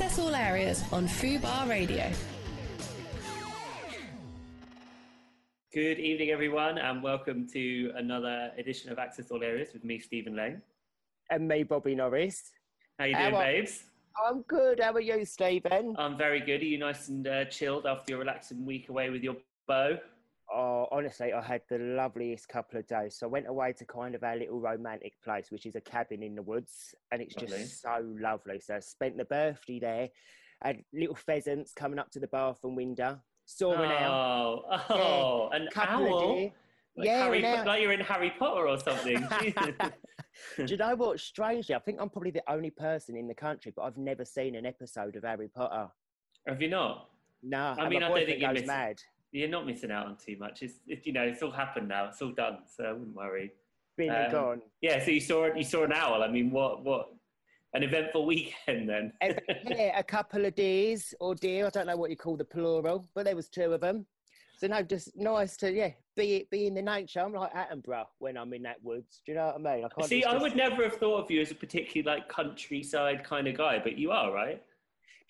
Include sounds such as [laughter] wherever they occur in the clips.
Access all areas on Fubar Radio. Good evening, everyone, and welcome to another edition of Access All Areas with me, Stephen Lang. And me, Bobby Norris. How you doing, How babes? I'm good. How are you, Stephen? I'm very good. Are you nice and uh, chilled after your relaxing week away with your beau? Oh, honestly, I had the loveliest couple of days. So I went away to kind of our little romantic place, which is a cabin in the woods, and it's Lovely. just so lovely. So I spent the birthday there. Had little pheasants coming up to the bathroom window. Saw an owl. Oh, oh, an Couple of owl. Like, Yeah, Harry, an owl. like you're in Harry Potter or something. [laughs] Do you know what? Strangely, I think I'm probably the only person in the country, but I've never seen an episode of Harry Potter. Have you not? No, I mean, I don't think you missed- mad. You're not missing out on too much. It's, it, you know, it's all happened now. It's all done, so I wouldn't worry. Been Um, gone. Yeah. So you saw you saw an owl. I mean, what what an eventful [laughs] weekend then. Yeah, a couple of days or deer. I don't know what you call the plural, but there was two of them. So no, just nice to yeah be be in the nature. I'm like Attenborough when I'm in that woods. Do you know what I mean? I can't See, just- I would never have thought of you as a particularly like countryside kind of guy, but you are, right?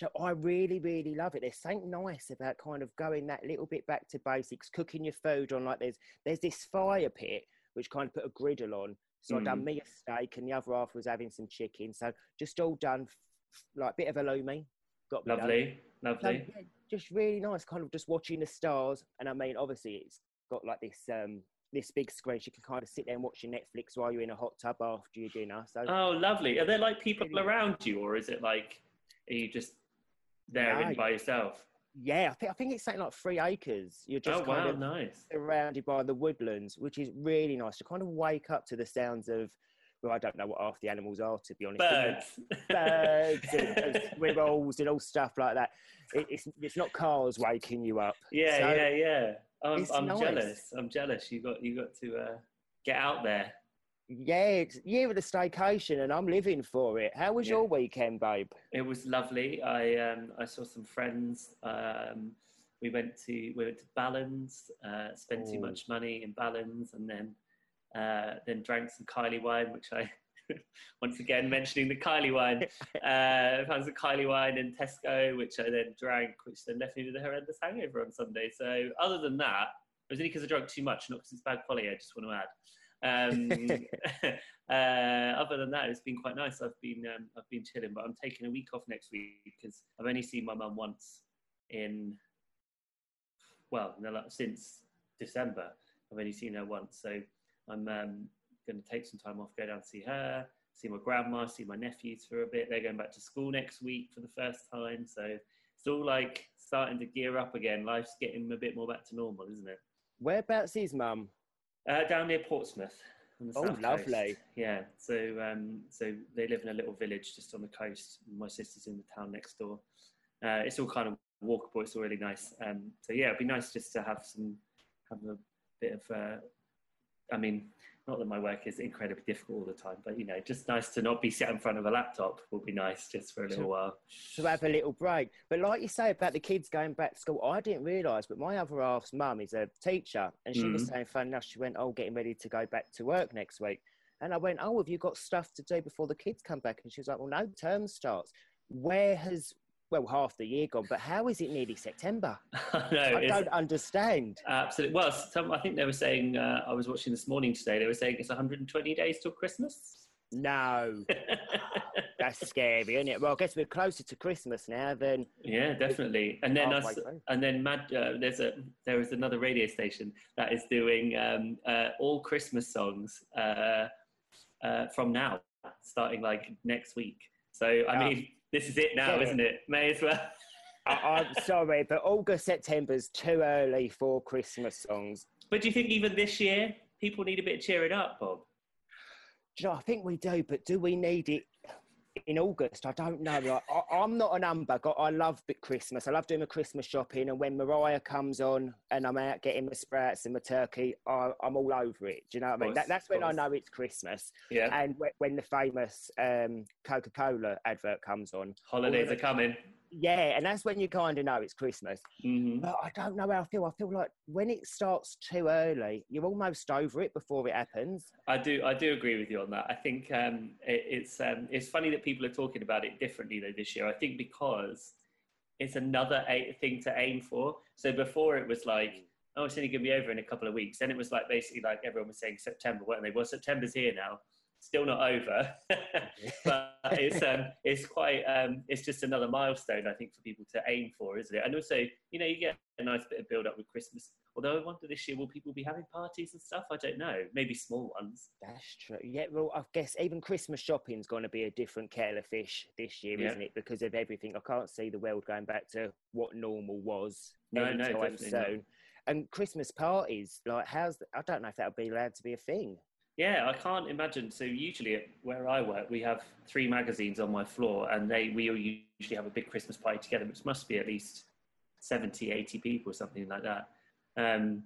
So I really, really love it. There's something nice about kind of going that little bit back to basics, cooking your food on like there's there's this fire pit which kind of put a griddle on. So I Mm. done me a steak and the other half was having some chicken. So just all done like bit of a lumi. Got done. Lovely, So, lovely. yeah, just really nice, kind of just watching the stars. And I mean, obviously, it's got like this um this big screen. so You can kind of sit there and watch your Netflix while you're in a hot tub after your dinner. So Oh, lovely. Are there like people around you, or is it like are you just there No, and by yourself? yeah, I think I think it's something like three acres. You're just oh, kind wow, of nice. surrounded by the woodlands, which is really nice to kind of wake up to the sounds of. Well, I don't know what half the animals are, to be honest. Birds. [laughs] Birds and, and [laughs] squirrels and all stuff like that. It, it's it's not cars waking you up. yeah, So- yeah, yeah. I'm, I'm nice. jealous. I'm jealous. You got you got to uh, get out there. Yeah, it's year of the staycation, and I'm living for it. How was Yeah. your weekend, babe? It was lovely. I um, I saw some friends. Um, we went to we went to Ballons, uh, spent too much money in Ballons, and then uh, then drank some Kylie wine, which I [laughs] once again mentioning the Kylie wine. [laughs] Uh, found some Kylie wine in Tesco, which I then drank, which then left me with a horrendous hangover on Sunday. So other than that, it was only because I drank too much, not because it's bad quality. I just want to add. Um, [laughs] [laughs] uh, other than that, it's been quite nice. I've been um, I've been chilling, but I'm taking a week off next week because I've only seen my mum once in well in the since December. I've only seen her once, so I'm um, going to take some time off, go down to see her, see my grandma, see my nephews for a bit. They're going back to school next week for the first time, so it's all like starting to gear up again. Life's getting a bit more back to normal, isn't it? Whereabouts is mum? Uh, down near Portsmouth. Oh, lovely. Coast. Yeah. So, um, so they live in a little village just on the coast. My sister's in the town next door. Uh, it's all kind of walkable. It's all really nice. Um, so yeah, it'd be nice just to have some, have a bit of. Uh, I mean, not that my work is incredibly difficult all the time, but you know, just nice to not be sat in front of a laptop would be nice just for a little Sure. while. To have a little break. But like you say about the kids going back to school, I didn't realise, but my other half's mum is a teacher, and she was Mhm. saying, fun enough, she went, oh, getting ready to go back to work next week. And I went, oh, have you got stuff to do before the kids come back? And she was like, well, no, term starts. Where has, well, half the year gone, but how is it nearly September? [laughs] I. I don't understand. Absolutely. Well, some, I think they were saying, uh, I was watching this morning today, they were saying it's 120 days till Christmas. No, [laughs] that's scary, isn't it? Well, I guess we're closer to Christmas now than yeah, definitely. And then, us, and then Mad, uh, there's a, there is another radio station that is doing um, uh, all Christmas songs uh, uh, from now, starting like next week. So, I Yeah. mean, this is it now, Yeah. isn't it? May as well. I, I'm sorry, but August, September's too early for Christmas songs. But do you think even this year, people need a bit of cheering up, Bob? Do you know, I think we do, but do we need it in August? I don't know. Like, I, I'm not an humbug. I, I love bit Christmas. I love doing my Christmas shopping, and when Mariah comes on and I'm out getting my sprouts and my turkey, I, I'm all over it. Do you know what I mean? course, That, that's when I know it's Christmas. Yeah. And when, when the famous um, Coca-Cola advert comes on, Holidays are coming. Yeah, and that's when you kind of know it's Christmas. hmm But I don't know how I feel. I feel like when it starts too early, you're almost over it before it happens. I do, I do agree with you on that. I think um, it, it's um, it's funny that people are talking about it differently though this year. I think because it's another a- thing to aim for. So before it was like, oh, it's only going to be over in a couple of weeks. Then it was like basically like everyone was saying September, weren't they? Well, September's here now. Still not over, [laughs] but it's um, it's quite um, it's just another milestone I think for people to aim for, isn't it? And also, you know, you get a nice bit of build up with Christmas. Although I wonder this year will people be having parties and stuff? I don't know. Maybe small ones. That's true. Yeah, well, I guess even Christmas shopping's going to be a different kettle of fish this year, Yeah. isn't it? Because of everything. I can't see the world going back to what normal was No, no, definitely not. And Christmas parties, like, how's I don't know if that'll be allowed to be a thing. Yeah, I can't imagine. So usually where I work, we have three magazines on my floor, and they we all usually have a big Christmas party together, which must be at least 70, 80 people, or something like that. Um,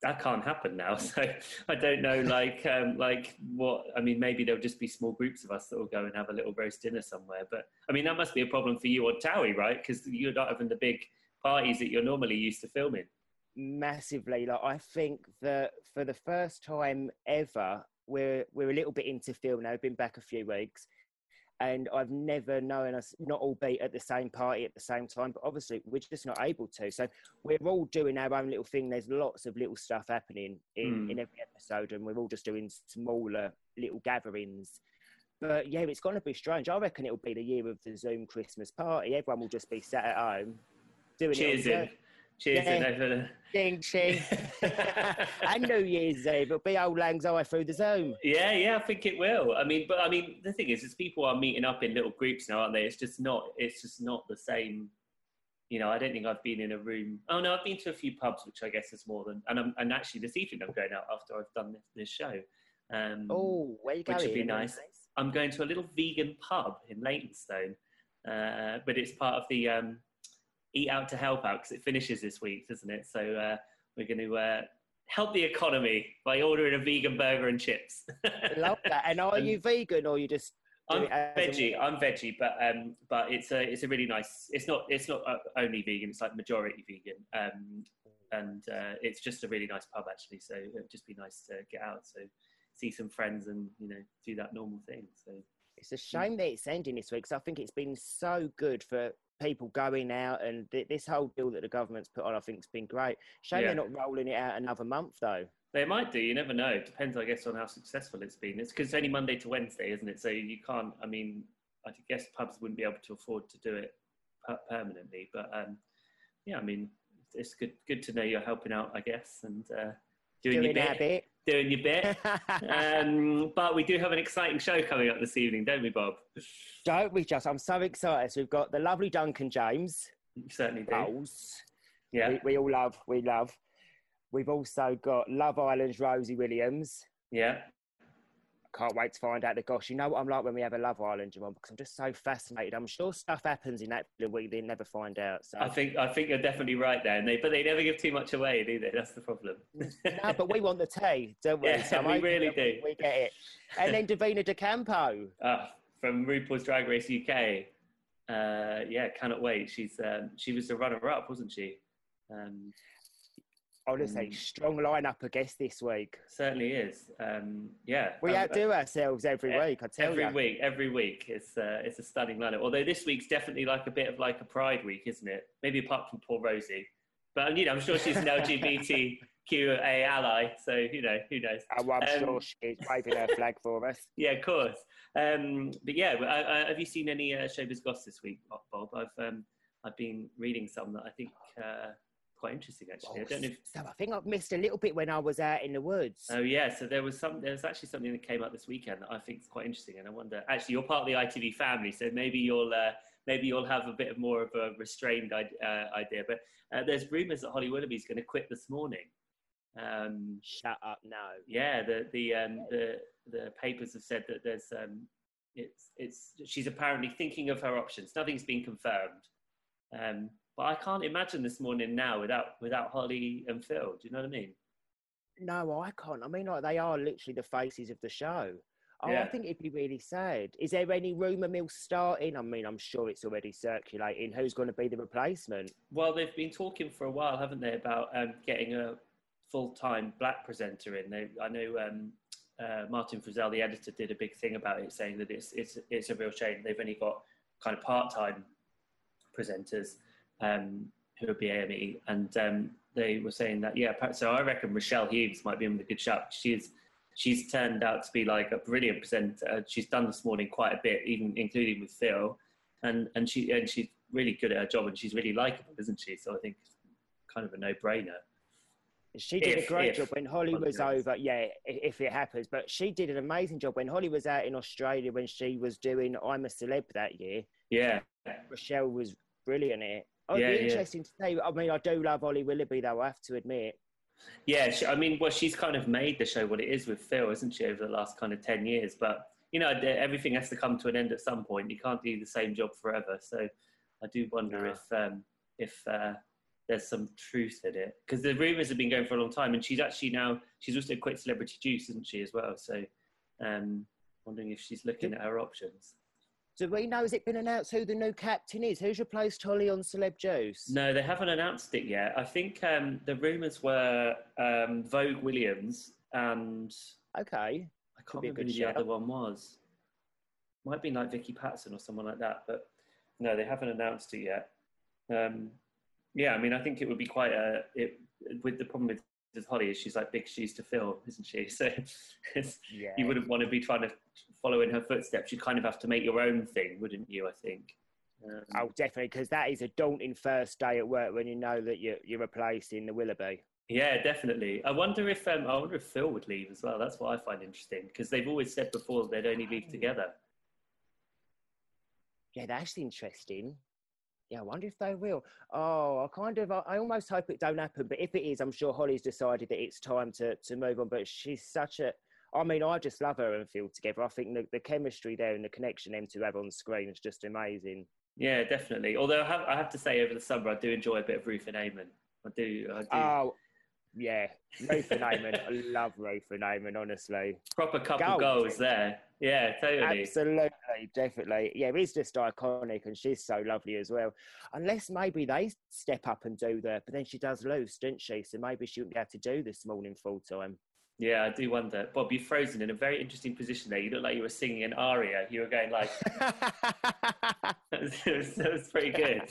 that can't happen now. [laughs] So I don't know, like, um, like what? I mean, maybe there'll just be small groups of us that will go and have a little roast dinner somewhere. But I mean, that must be a problem for you on Towie, right? Because you're not having the big parties that you're normally used to filming. Massively. Like I think that for the first time ever, we're we're a little bit into film now. We've been back a few weeks, and I've never known us not all be at the same party at the same time. But obviously, we're just not able to. So we're all doing our own little thing. There's lots of little stuff happening in Hmm. in every episode, and we're all just doing smaller little gatherings. But yeah, it's going to be strange. I reckon it'll be the year of the Zoom Christmas party. Everyone will just be sat at home doing Cheers it. Cheers Yeah. over the. Ding, ching. [laughs] and New Year's Eve, it'll be Auld Lang Syne through the Zoom. Yeah, yeah, I think it will. I mean, but I mean, the thing is, is people are meeting up in little groups now, aren't they? It's just not. It's just not the same. You know, I don't think I've been in a room. Oh no, I've been to a few pubs, which I guess is more than. And I'm, and actually, this evening I'm going out after I've done this, this show. Um, Oh, where you going? Which would be nice. I'm going to a little vegan pub in Leytonstone, uh, but it's part of the um, Eat Out to Help Out because it finishes this week, doesn't it? So uh, we're going to uh, help the economy by ordering a vegan burger and chips. Love that. And are Um, [laughs] you vegan or you just? I'm it as and veggie. I'm veggie, but um, but it's a it's a really nice. It's not it's not uh, only vegan. It's like majority vegan, um, and uh, it's just a really nice pub actually. So it'd just be nice to get out, so see some friends, and you know do that normal thing. So It's a shame that it's ending this week because I think it's been so good for people going out and th- this whole deal that the government's put on. I think has been great. Shame Yeah. they're not rolling it out another month though. They might do. You never know. Depends, I guess, on how successful it's been. It's because it's only Monday to Wednesday, isn't it? So you can't. I mean, I guess pubs wouldn't be able to afford to do it per- permanently. But um, yeah, I mean, it's good. Good to know you're helping out, I guess, and uh, doing, Doing your our bit, bit. Doing your bit. [laughs] um, but we do have an exciting show coming up this evening, don't we, Bob? Don't we just? I'm so excited. So we've got the lovely Duncan James. You certainly do. Bowles. Yeah. we, we all love, we love. We've also got Love Island's Rosie Williams. Yeah. Can't wait to find out the gosh. You know what I'm like when we have a Love Island on because I'm just so fascinated. I'm sure stuff happens in that we they never find out. So I think I think you're definitely right there, and they but they never give too much away, do they? That's the problem. no, but we want the tea, don't we? [laughs] Yeah, I'm we really do. We get it. And then Divina De Campo. uh, [laughs] from RuPaul's Drag Race UK. Uh, yeah, cannot wait. She's um, she was the runner-up, wasn't she? Um, Honestly, Mm. strong lineup, I guess, this week. certainly is. Um, yeah, We um, outdo ourselves every week, I tell every you. week. Every week, it's uh, it's a stunning lineup. Although this week's definitely like a bit of like a Pride week, isn't it? Maybe apart from poor Rosie, but you know, I'm sure she's an [laughs] LGBTQA ally, so you know, who knows? Oh, I'm Um, sure she's waving her flag for us. [laughs] Yeah, of course. Um, but yeah, uh, uh, have you seen any uh, showbiz goss this week, Bob? I've um, I've been reading some that I think uh, quite interesting actually. I don't know if So I think I've missed a little bit when I was out in the woods. Oh yeah, so there was some. There was actually something that came up this weekend that I think is quite interesting, and I wonder. Actually, you're part of the ITV family, so maybe you'll uh, maybe you'll have a bit of more of a restrained uh, idea. But uh, there's rumours that Holly Willoughby's going to quit this morning. Um, Shut up, no. yeah, the the um, the the papers have said that there's um, it's it's she's apparently thinking of her options. Nothing's been confirmed. Um, but I can't imagine this morning now without without Holly and Phil. Do you know what I mean? No, I can't. I mean, like they are literally the faces of the show. Oh, Yeah. I think it'd be really sad. Is there any rumour mill starting? I mean, I'm sure it's already circulating. Who's going to be the replacement? Well, they've been talking for a while, haven't they, about um, getting a full-time black presenter in. They, I know um, uh, Martin Frizzell, the editor, did a big thing about it, saying that it's it's it's a real shame they've only got kind of part-time presenters um, who are BAME, and um, they were saying that yeah. So I reckon Rochelle Humes might be in with a good shot. She's she's turned out to be like a brilliant presenter. She's done this morning quite a bit, even including with Phil, and and she and she's really good at her job, and she's really likable, isn't she? So I think it's kind of a no-brainer. She did If- a great if job when Holly was over. Yeah, if it happens. But she did an amazing job when Holly was out in Australia when she was doing I'm a Celeb that year. Yeah, Rochelle was brilliant at it. Oh, Yeah, it'd be yeah. interesting to say. I mean, I do love Ollie Willoughby, though, I have to admit. yeah. She, I mean, well, she's kind of made the show what it is with Phil, isn't she, over the last kind of ten years? But you know, everything has to come to an end at some point. You can't do the same job forever. So I do wonder No. if um, if uh, there's some truth in it because the rumours have been going for a long time, and she's actually now she's also quit Celebrity Juice, isn't she, as well? So um, wondering if she's looking at her options. Do we know, has it been announced who the new captain is? Who's replaced Holly on Celeb Juice? No, they haven't announced it yet. I think um, the rumours were um, Vogue Williams and Okay. I can't be remember who the shout. other one was. Might be like Vicky Pattison or someone like that, but no, they haven't announced it yet. Um, yeah, I mean, I think it would be quite a it with the problem with, with Holly is she's like big shoes to fill, isn't she? [laughs] So it's, Yeah. you wouldn't want to be trying to follow in her footsteps. You kind of have to make your own thing, wouldn't you? I think. Um, Oh, definitely, because that is a daunting first day at work when you know that you're, you're replacing the Willoughby. Yeah, definitely. I wonder if um, I wonder if Phil would leave as well. That's what I find interesting because they've always said before that they'd only leave together. Yeah, that's interesting. Yeah, I wonder if they will. Oh, I kind of, I, I almost hope it don't happen. But if it is, I'm sure Holly's decided that it's time to, to move on. But she's such a, I mean, I just love her and Phil together. I think the, the chemistry there and the connection them two have on screen is just amazing. Yeah, definitely. Although I have, I have to say, over the summer, I do enjoy a bit of Ruth and Eamonn. I do. I do. Oh, yeah, Ruth and Eamonn. I love Ruth and Eamonn, honestly. Proper couple goals. goals there. Yeah, totally. Absolutely, definitely. Yeah, it's just iconic, and she's so lovely as well. Unless maybe they step up and do the, but then she does lose, doesn't she? So maybe she wouldn't be able to do this morning full time. Yeah, I do wonder. Bob, you're frozen in a very interesting position there. You look like you were singing an aria. You were going like, it was, it was pretty good.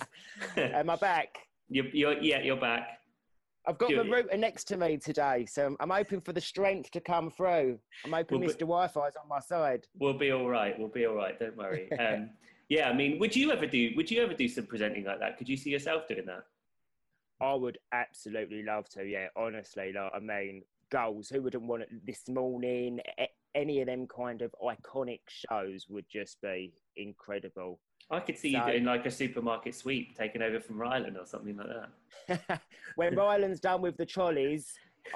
[laughs] Am I back? you're, you're, yeah, you're back. I've got Good. my router next to me today, so I'm- I'm hoping for the strength to come through. I'm hoping Well, Mr. but- Wi-Fi's on my side. We'll be all right. We'll be all right. Don't worry. [laughs] Um, yeah, I mean, would you ever do? Would you ever do some presenting like that? Could you see yourself doing that? I would absolutely love to. Yeah, honestly, like I mean, goals. Who wouldn't want it this morning? Any of them kind of iconic shows would just be incredible. I could see you So- doing like a supermarket sweep, taking over from Rylan or something like that. [laughs] when Rylan's done with the trolleys,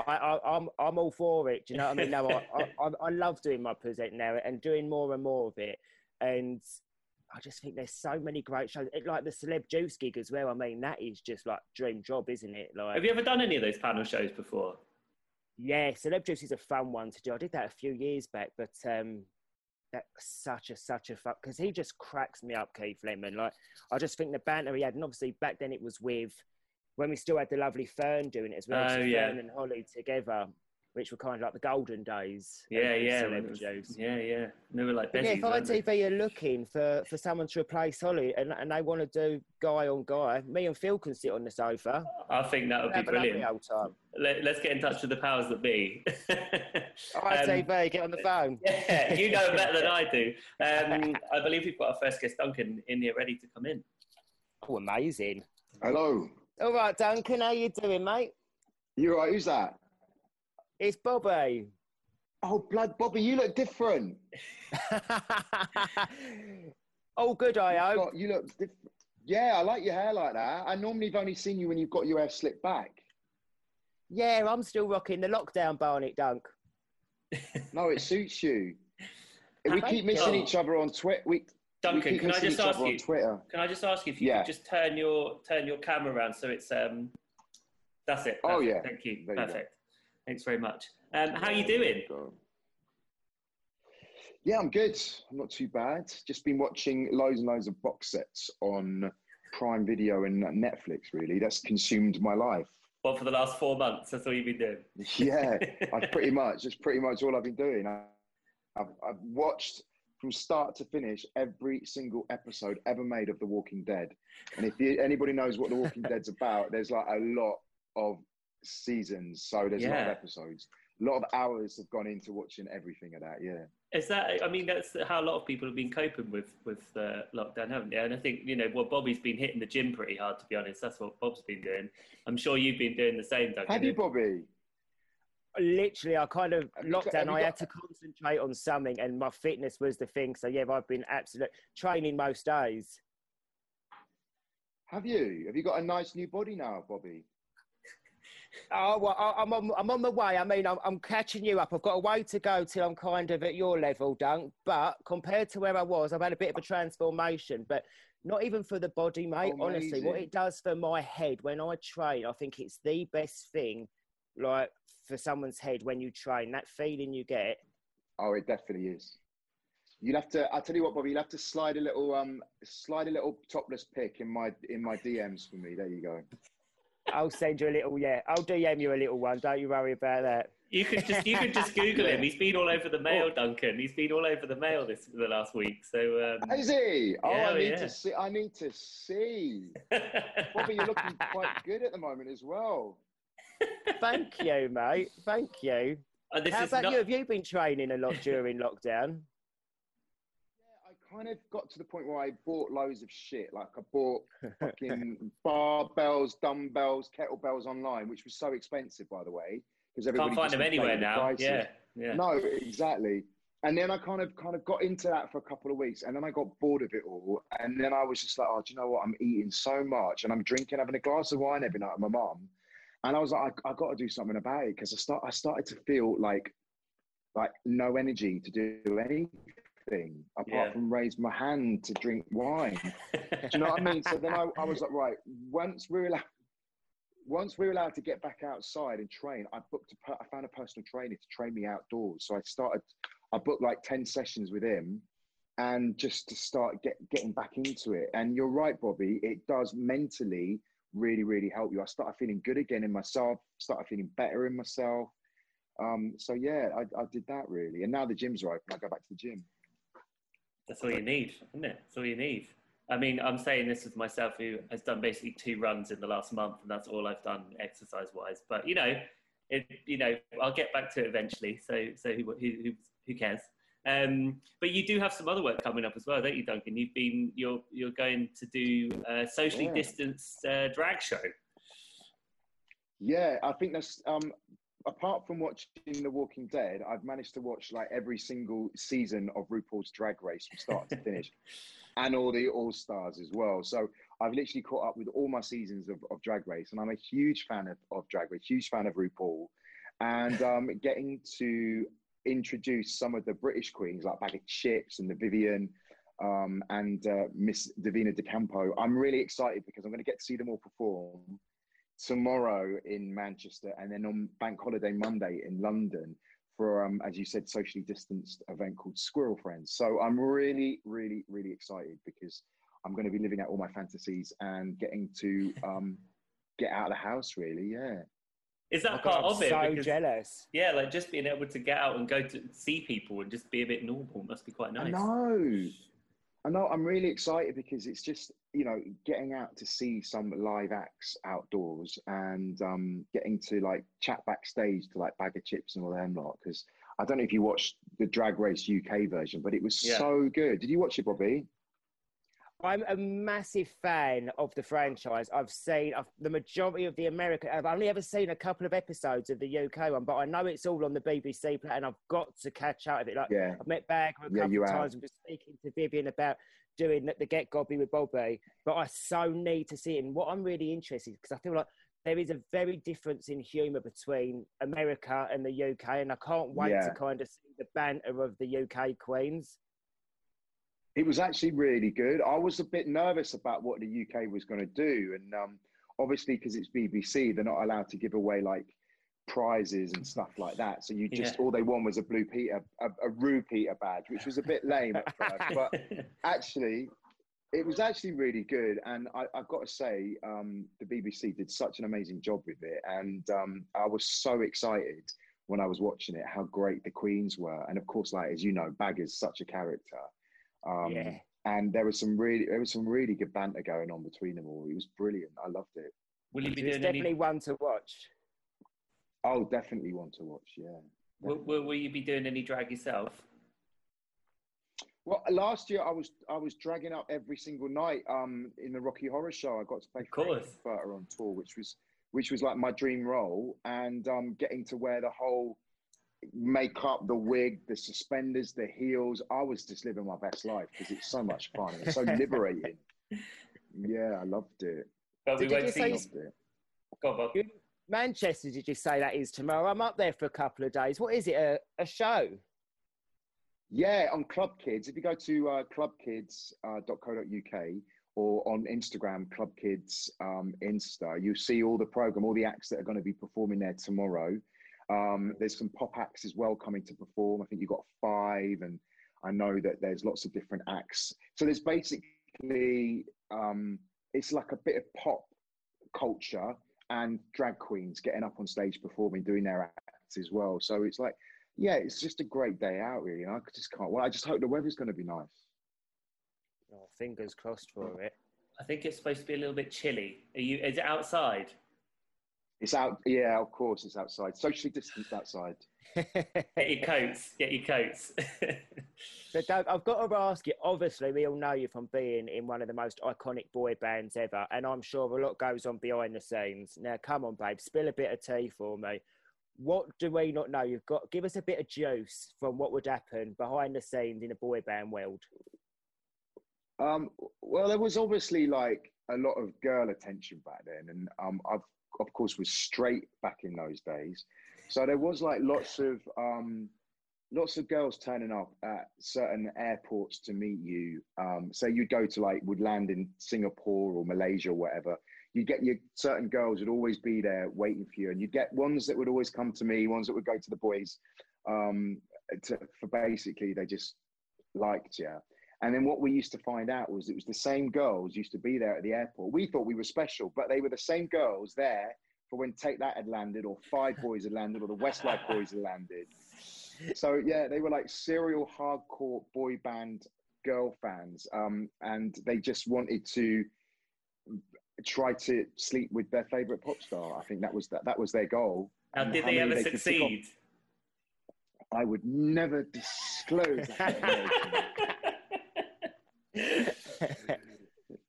I, I, I'm I'm all for it. Do you know what I mean? No, I, I, [laughs] I- I love doing my present now and doing more and more of it. And I just think there's so many great shows, It- like the Celeb Juice gig as well. I mean, that is just like dream job, isn't it? Like, Have you ever done any of those panel shows before? Yeah, Celeb Juice is a fun one to do. I did that a few years back, but um, that's such a such a fun because he just cracks me up, Keith Lemon. Like, I just think the banter he had, and obviously back then it was with when we still had the lovely Fern doing it as well. Oh, yeah. Fern and Holly together, which were kind of like the golden days. Yeah, yeah, when Celeb it was- yeah, yeah. They were like But yeah, if weren't they? ITV are looking for, for someone to replace Holly and, and they want to do guy on guy, me and Phil can sit on the sofa. I think that would be Have a brilliant. old time. Let, us get in touch with the powers that be. [laughs] Um, ITV, get on the phone. [laughs] yeah, you know better than I do. Um, [laughs] I believe we've got our first guest, Duncan, in here ready to come in. Oh, amazing. Hello. All right, Duncan, how you doing, mate? You all right? Who's that? It's Bobby. Oh, blood, Bobby, you look different. [laughs] oh, good, I You've hope. got- you look different. Yeah, I like your hair like that. I normally have only seen you when you've got your hair slicked back. Yeah, I'm still rocking the lockdown Barnet Dunk. No, it suits you. [laughs] we keep missing you. each other on Twitter. We, we Duncan, keep can I just ask other you? Twitter. Can I just ask you if you Yeah. could just turn your turn your camera around so it's um. That's it. Oh, perfect, yeah. Thank you. There you. Perfect. Thanks very much. Um, how are you doing? Yeah, I'm good. I'm not too bad. Just been watching loads and loads of box sets on Prime Video and Netflix. Really, that's consumed my life. Well, for the last four months, that's all you've been doing. [laughs] Yeah, [laughs] I've pretty much. That's pretty much all I've been doing. I've, I've watched from start to finish every single episode ever made of The Walking Dead. And if you, anybody knows what The Walking [laughs] Dead's about, there's like a lot of seasons, so there's a lot of episodes. A lot of hours have gone into watching everything of that. Yeah. Is that? I mean, that's how a lot of people have been coping with with uh, lockdown, haven't they? And I think you know, well, Bobby's been hitting the gym pretty hard, to be honest. That's what Bob's been doing. I'm sure you've been doing the same, Duncan. Have you, Bobby? Literally, I kind of Have you got- lockdown. I had to concentrate on something, and my fitness was the thing. So yeah, I've been absolute training most days. Have you? Have you got a nice new body now, Bobby? Oh well, I, I'm on. I'm on the way. I mean, I'm, I'm catching you up. I've got a way to go till I'm kind of at your level, Dunk. But compared to where I was, I've had a bit of a transformation. But not even for the body, mate. Honestly, what it does for my head when I train, I think it's the best thing. Like for someone's head when you train, that feeling you get. Oh, it definitely is. You'll have to. I tell you what, Bobby. You'll have to slide a little, um, slide a little topless pic in my in my DMs for me. There you go. I'll send you a little. Yeah, I'll DM you a little one. Don't you worry about that. You could just you could just Google him. He's been all over the Oh. mail, Duncan. He's been all over the mail this the last week. So um, Is he? Oh, Yeah, I need yeah. to see. I need to see. Bobby, you're looking quite [laughs] good at the moment as well. Thank you, mate. Thank you. and this How is about not, you? Have you been training a lot during lockdown? Kind of got to the point where I bought loads of shit. Like I bought fucking [laughs] barbells, dumbbells, kettlebells online, which was so expensive, by the way, because everybody can't find them anywhere now. prices. Yeah, yeah. No, exactly. And then I kind of kind of got into that for a couple of weeks, and then I got bored of it all. And then I was just like, oh, do you know what? I'm eating so much, and I'm drinking, having a glass of wine every night with my mum. And I was like, I, I got to do something about it because I start I started to feel like like no energy to do anything apart Yeah. from raise my hand to drink wine. [laughs] Do you know what I mean? So then I, I was like, right, once we're allowed, once we're allowed to get back outside and train, I booked a, per- I found a personal trainer to train me outdoors. So I started, I booked like 10 sessions with him and just to start get, getting back into it. And you're right, Bobby, it does mentally really, really help you. I started feeling good again in myself, started feeling better in myself. Um, so yeah, I, I did that really. And now the gyms are open. I go back to the gym. That's all you need, isn't it? That's all you need. I mean, I'm saying this as myself, who has done basically two runs in the last month, and that's all I've done exercise-wise. But you know, it, you know, I'll get back to it eventually. So, so who, who, who, who cares? Um, but you do have some other work coming up as well, don't you, Duncan? You've been, you're, you're going to do a socially Yeah. distanced uh, drag show. Yeah, I think that's um apart from watching The Walking Dead, I've managed to watch like every single season of RuPaul's Drag Race from start to finish, [laughs] and all the All Stars as well. So I've literally caught up with all my seasons of, of Drag Race, and I'm a huge fan of, of Drag Race, huge fan of RuPaul, and um, [laughs] getting to introduce some of the British queens like Baga Chipz and the Vivienne. Um, and uh, Miss Divina De Campo. I'm really excited because I'm going to get to see them all perform tomorrow in Manchester, and then on Bank Holiday Monday in London for, um, as you said, socially distanced event called Squirrel Friends. So I'm really, really, really excited because I'm going to be living out all my fantasies and getting to um, get out of the house. Really, yeah. Is that Oh, part God, of I'm it? so Because- jealous. Yeah, like just being able to get out and go to see people and just be a bit normal must be quite nice. I know. I know. I'm really excited because it's just you know getting out to see some live acts outdoors and um, getting to like chat backstage to like Baga Chipz and all them lot. Because I don't know if you watched the Drag Race UK version, but it was Yeah. so good. Did you watch it, Bobby? I'm a massive fan of the franchise. I've seen I've, the majority of the American. I've only ever seen a couple of episodes of the UK one, but I know it's all on the BBC play, and I've got to catch out of it. Like Yeah. I've met Baga a Yeah, couple of times and been speaking to Vivienne about doing the, the Get Gobby with Bobby, but I so need to see it. And what I'm really interested because I feel like there is a very difference in humour between America and the UK, and I can't wait Yeah. to kind of see the banter of the UK queens. It was actually really good. I was a bit nervous about what the UK was going to do, and um, obviously because it's BBC, they're not allowed to give away like prizes and stuff like that. So you just Yeah. all they won was a blue Peter, a, a Ru Peter badge, which was a bit lame at first, [laughs] but actually, it was actually really good. And I, I've got to say, um, the BBC did such an amazing job with it, and um, I was so excited when I was watching it how great the Queens were, and of course, like as you know, Bag is such a character. Um, Yeah. And there was some really, there was some really good banter going on between them all. It was brilliant. I loved it. Will you be It's doing definitely any? one to watch. I'll definitely want to watch. Yeah. Will, will, will you be doing any drag yourself? Well, last year I was I was dragging up every single night um, in the Rocky Horror Show. I got to play Of course. Frank-N-Furter on tour, which was which was like my dream role, and um, getting to wear the whole makeup, the wig, the suspenders, the heels. I was just living my best life because it's so much fun it's so [laughs] liberating. Yeah, I loved it. But we Did you won't just see. say- Loved it. Go on, Bob. You- Manchester, did you say that is tomorrow? I'm up there for a couple of days. What is it? A, a show? Yeah, on Club Kids. If you go to uh, clubkids.co.uk or on Instagram, Club Kids um, Insta, you see all the program, all the acts that are going to be performing there tomorrow. Um, there's some pop acts as well coming to perform. I think you've got five, and I know that there's lots of different acts. So there's basically um, it's like a bit of pop culture and drag queens getting up on stage performing, doing their acts as well. So it's like yeah, it's just a great day out, really. I just can't. Well, I just hope the weather's going to be nice. Oh, fingers crossed for it. I think it's supposed to be a little bit chilly. Are you? Is it outside? It's out. Yeah, of course, it's outside. Socially distanced outside. [laughs] Get your coats. Get your coats. [laughs] So, Doug, I've got to ask you. Obviously, we all know you from being in one of the most iconic boy bands ever, and I'm sure a lot goes on behind the scenes. Now, come on, babe, spill a bit of tea for me. What do we not know? You've got give us a bit of juice from what would happen behind the scenes in a boy band world. Um, well, there was obviously like a lot of girl attention back then, and um, I've of course was straight back in those days. So there was like lots of um, lots of girls turning up at certain airports to meet you. Um, so you'd go to like would land in Singapore or Malaysia or whatever. You'd get your certain girls would always be there waiting for you, and you'd get ones that would always come to me, ones that would go to the boys, um, to, for basically they just liked you. And then what we used to find out was it was the same girls used to be there at the airport. We thought we were special, but they were the same girls there for when Take That had landed, or Five Boys had landed, or the Westlife Boys had landed. So yeah, they were like serial hardcore boy band girl fans, um, and they just wanted to try to sleep with their favorite pop star. I think that was that, that was their goal. Now, And did they ever off. succeed? I would never disclose that. [laughs]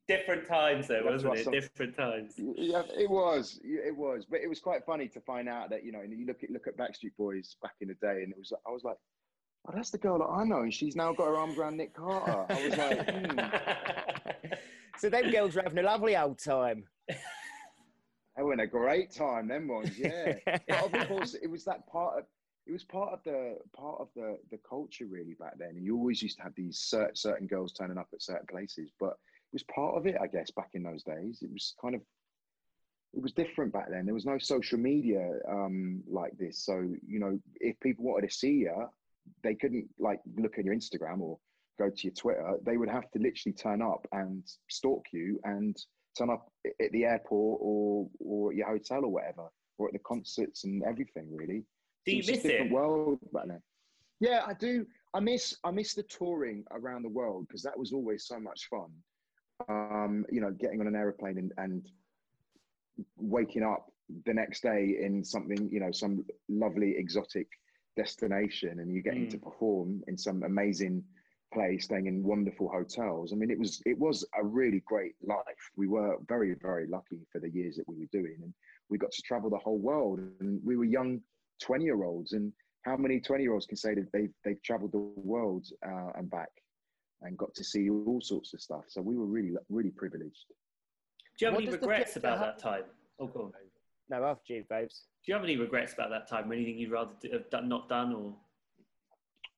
Different times, though, That's wasn't it? some- Different times. Yeah, it was. It was, but it was quite funny to find out that you know, and you look at look at Backstreet Boys back in the day, and it was. I was like, oh, that's the girl that I know, and she's now got her arms around Nick Carter. I was like, hmm, [laughs] so them girls were having a lovely old time. They were having a great time. Them ones, yeah. [laughs] but of course, it was that part of. It was part of the part of the the culture really back then, and you always used to have these cer- certain girls turning up at certain places, but it was part of it, I guess, back in those days. It was kind of it was different back then. There was no social media um, like this, so you know, if people wanted to see you, they couldn't like look at your Instagram or go to your Twitter. They would have to literally turn up and stalk you and turn up at the airport or or your hotel or whatever, or at the concerts and everything. Really, Do you miss it? world back then. Yeah, I do. I miss I miss the touring around the world because that was always so much fun. Um, you know, getting on an aeroplane and, and waking up the next day in something, you know, some lovely exotic destination, and you getting Mm. to perform in some amazing place, staying in wonderful hotels. I mean, it was it was a really great life. We were very very lucky for the years that we were doing, and we got to travel the whole world. And we were young twenty year olds, and how many twenty year olds can say that they've they've traveled the world uh, and back and got to see all sorts of stuff? So we were really really privileged. Do you have What any regrets about that time? Oh, go on. No, after you, babes. Do you have any regrets about that time? Or anything you'd rather do, have done, not done, or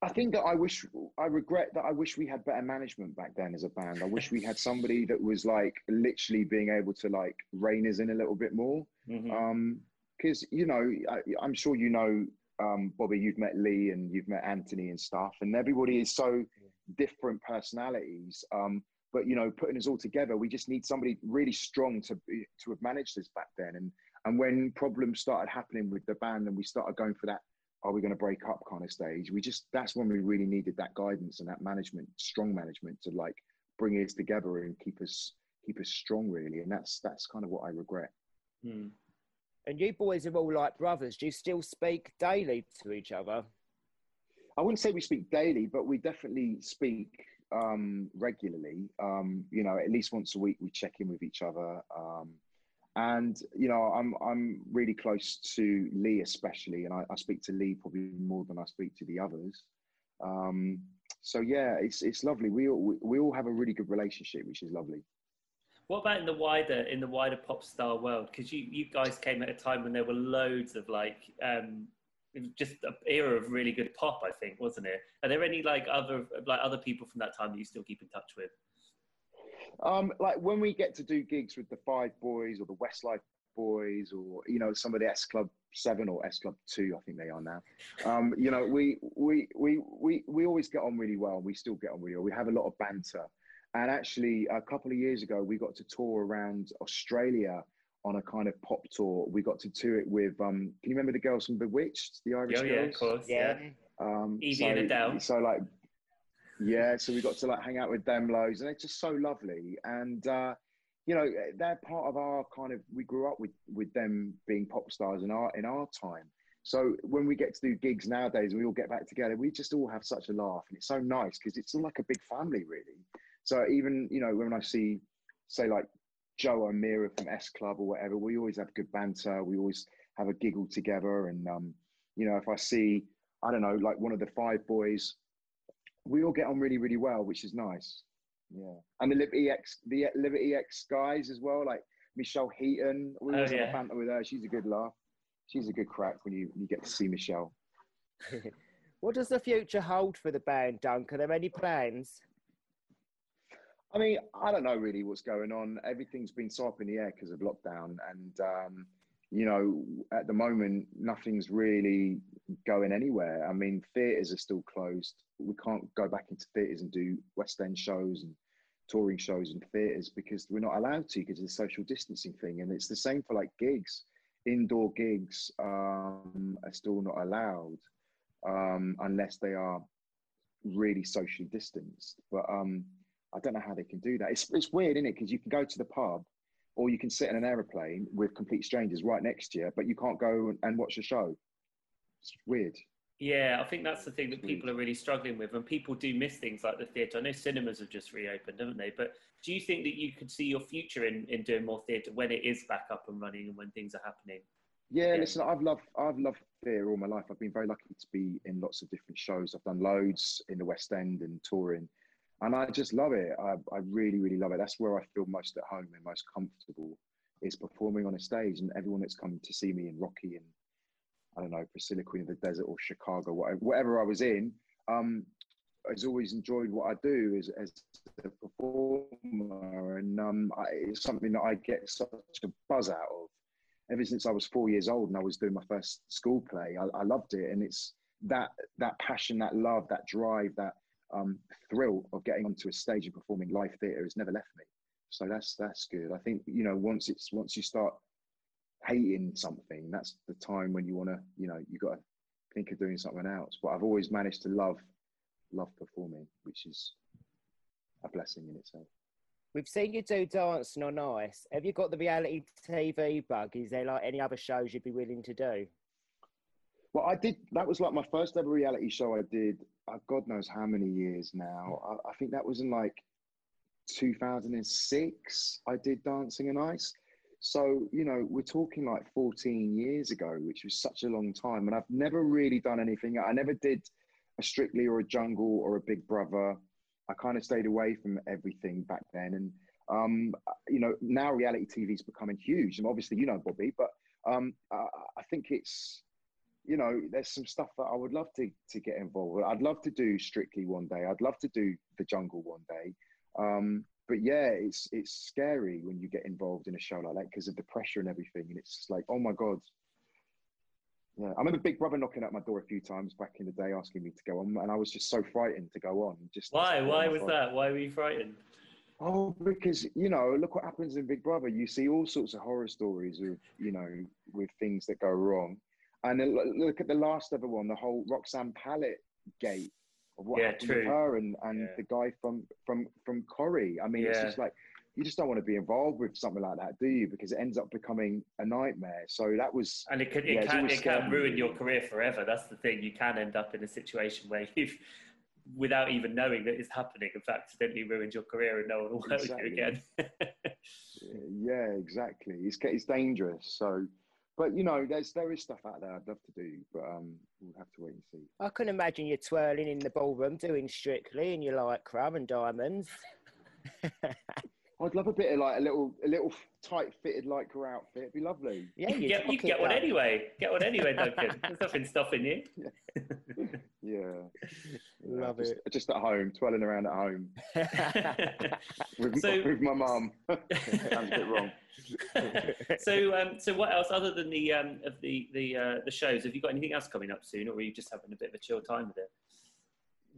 I think that I wish, I regret that I wish we had better management back then as a band. I wish we had somebody that was like literally being able to like rein us in a little bit more. Mhm. Um, because you know I, I'm sure you know um, Bobby, you've met Lee and you've met Anthony and stuff, and everybody is so different personalities. Um, but you know, putting us all together, we just need somebody really strong to to have managed this back then. And and when problems started happening with the band, and we started going for that, are we going to break up kind of stage? We just that's when we really needed that guidance and that management, strong management, to like bring us together and keep us keep us strong, really. And that's that's kind of what I regret. Hmm. And you boys are all like brothers. Do you still speak daily to each other? I wouldn't say we speak daily, but we definitely speak um, regularly. Um, you know, at least once a week we check in with each other. Um, and you know, I'm I'm really close to Lee, especially, and I, I speak to Lee probably more than I speak to the others. Um, so yeah, it's it's lovely. We all, we all have a really good relationship, which is lovely. What about in the wider in the wider pop star world? Because you you guys came at a time when there were loads of like um, just an era of really good pop, I think, wasn't it? Are there any like other like other people from that time that you still keep in touch with? Um, like when we get to do gigs with the Five Boys or the Westlife Boys or you know some of the S Club Seven or S Club Two, I think they are now. Um, you know, we we we we we always get on really well. We still get on really well. We have a lot of banter. And actually, a couple of years ago, we got to tour around Australia on a kind of pop tour. We got to tour it with, um, can you remember the girls from B*Witched, the Irish oh, girls? yeah, of course. Yeah. Um, Evie so, and Edele. So, like, yeah, so we got to like hang out with them loads, and it's just so lovely. And, uh, you know, they're part of our kind of, we grew up with, with them being pop stars in our, in our time. So when we get to do gigs nowadays, and we all get back together. We just all have such a laugh, and it's so nice because it's like a big family, really. So even you know when I see, say like Jo O'Meara from S Club or whatever, we always have good banter. We always have a giggle together, and um, you know if I see I don't know like one of the five boys, we all get on really really well, which is nice. Yeah, and the Liberty X the Liberty X guys as well, like Michelle Heaton. We always Oh, have yeah. a banter with her. She's a good laugh. She's a good crack when you when you get to see Michelle. [laughs] What does the future hold for the band, Dunk? Are there any plans? I mean, I don't know really what's going on. Everything's been so up in the air because of lockdown, and um, you know, at the moment, nothing's really going anywhere. I mean, theatres are still closed. We can't go back into theatres and do West End shows and touring shows in theatres because we're not allowed to because of the social distancing thing. And it's the same for like gigs. Indoor gigs um, are still not allowed um, unless they are really socially distanced. But um, I don't know how they can do that. It's, it's weird, isn't it? Because you can go to the pub or you can sit in an aeroplane with complete strangers right next to you, but you can't go and, watch a show. It's weird. Yeah, I think that's the thing that people are really struggling with, and people do miss things like the theatre. I know cinemas have just reopened, haven't they? But do you think that you could see your future in, in doing more theatre when it is back up and running and when things are happening? Yeah, Yeah. listen, I've loved I've loved theatre all my life. I've been very lucky to be in lots of different shows. I've done loads in the West End and touring, and I just love it. I, I really, really love it. That's where I feel most at home and most comfortable is performing on a stage. And everyone that's come to see me in Rocky and I don't know Priscilla Queen of the Desert or Chicago, whatever, I was in, um, has always enjoyed what I do as, as a performer, and um, I, it's something that I get such a buzz out of ever since I was four years old and I was doing my first school play. I, I loved it, and it's that that passion, that love, that drive, that um, thrill of getting onto a stage and performing live theatre has never left me. So that's that's good. I think you know once it's once you start hating something, that's the time when you want to you know you got to think of doing something else. But I've always managed to love love performing, which is a blessing in itself. We've seen you do dancing on ice. Have you got the reality TV bug? Is there like any other shows you'd be willing to do? Well, I did. That was like my first ever reality show. I did. God knows how many years now. I, I think that was in like 2006. I did Dancing on Ice. So you know, we're talking like 14 years ago, which was such a long time. And I've never really done anything. I never did a Strictly or a Jungle or a Big Brother. I kind of stayed away from everything back then. And um, you know, now reality TV is becoming huge. And obviously, you know, Bobby, but um, I, I think it's you know, there's some stuff that I would love to to get involved with. I'd love to do Strictly one day. I'd love to do the Jungle one day. Um, but yeah, it's it's scary when you get involved in a show like that because of the pressure and everything. And it's just like, oh my god, Yeah, I remember Big Brother knocking at my door a few times back in the day, asking me to go on, and I was just so frightened to go on. Just Why? just- Why was that? Why were you frightened? Oh, because you know, look what happens in Big Brother. You see all sorts of horror stories of you know with things that go wrong, and look- at the last ever one, the whole Roxanne Pallett gate of what Yeah, happened true. with her and and Yeah. the guy from from from Corrie. I mean, it's just like you just don't want to be involved with something like that, do you? Because it ends up becoming a nightmare. So that was And it can it Yeah, can it can ruin your career forever. That's the thing. You can end up in a situation where [laughs] you've, without even knowing that it's happening, have accidentally ruined your career and no one will work with you again. [laughs] yeah, exactly. It's it's dangerous. So, but you know, there's there is stuff out there I'd love to do, but um, we'll have to wait and see. I can imagine you twirling in the ballroom doing strictly and you like crab and diamonds. [laughs] I'd love a bit of like a little a little tight fitted lycra outfit. It'd be lovely. Yeah, you can you'd get, you rock can it, get one anyway. Get one anyway, Duncan. There's nothing stopping you. [laughs] Yeah. [laughs] Love just, it. Just at home, twirling around at home [laughs] with, So- with my mum. [laughs] Sounds a bit wrong. so, um, so what else other than the um, of the the uh, the shows? Have you got anything else coming up soon, or are you just having a bit of a chill time with it?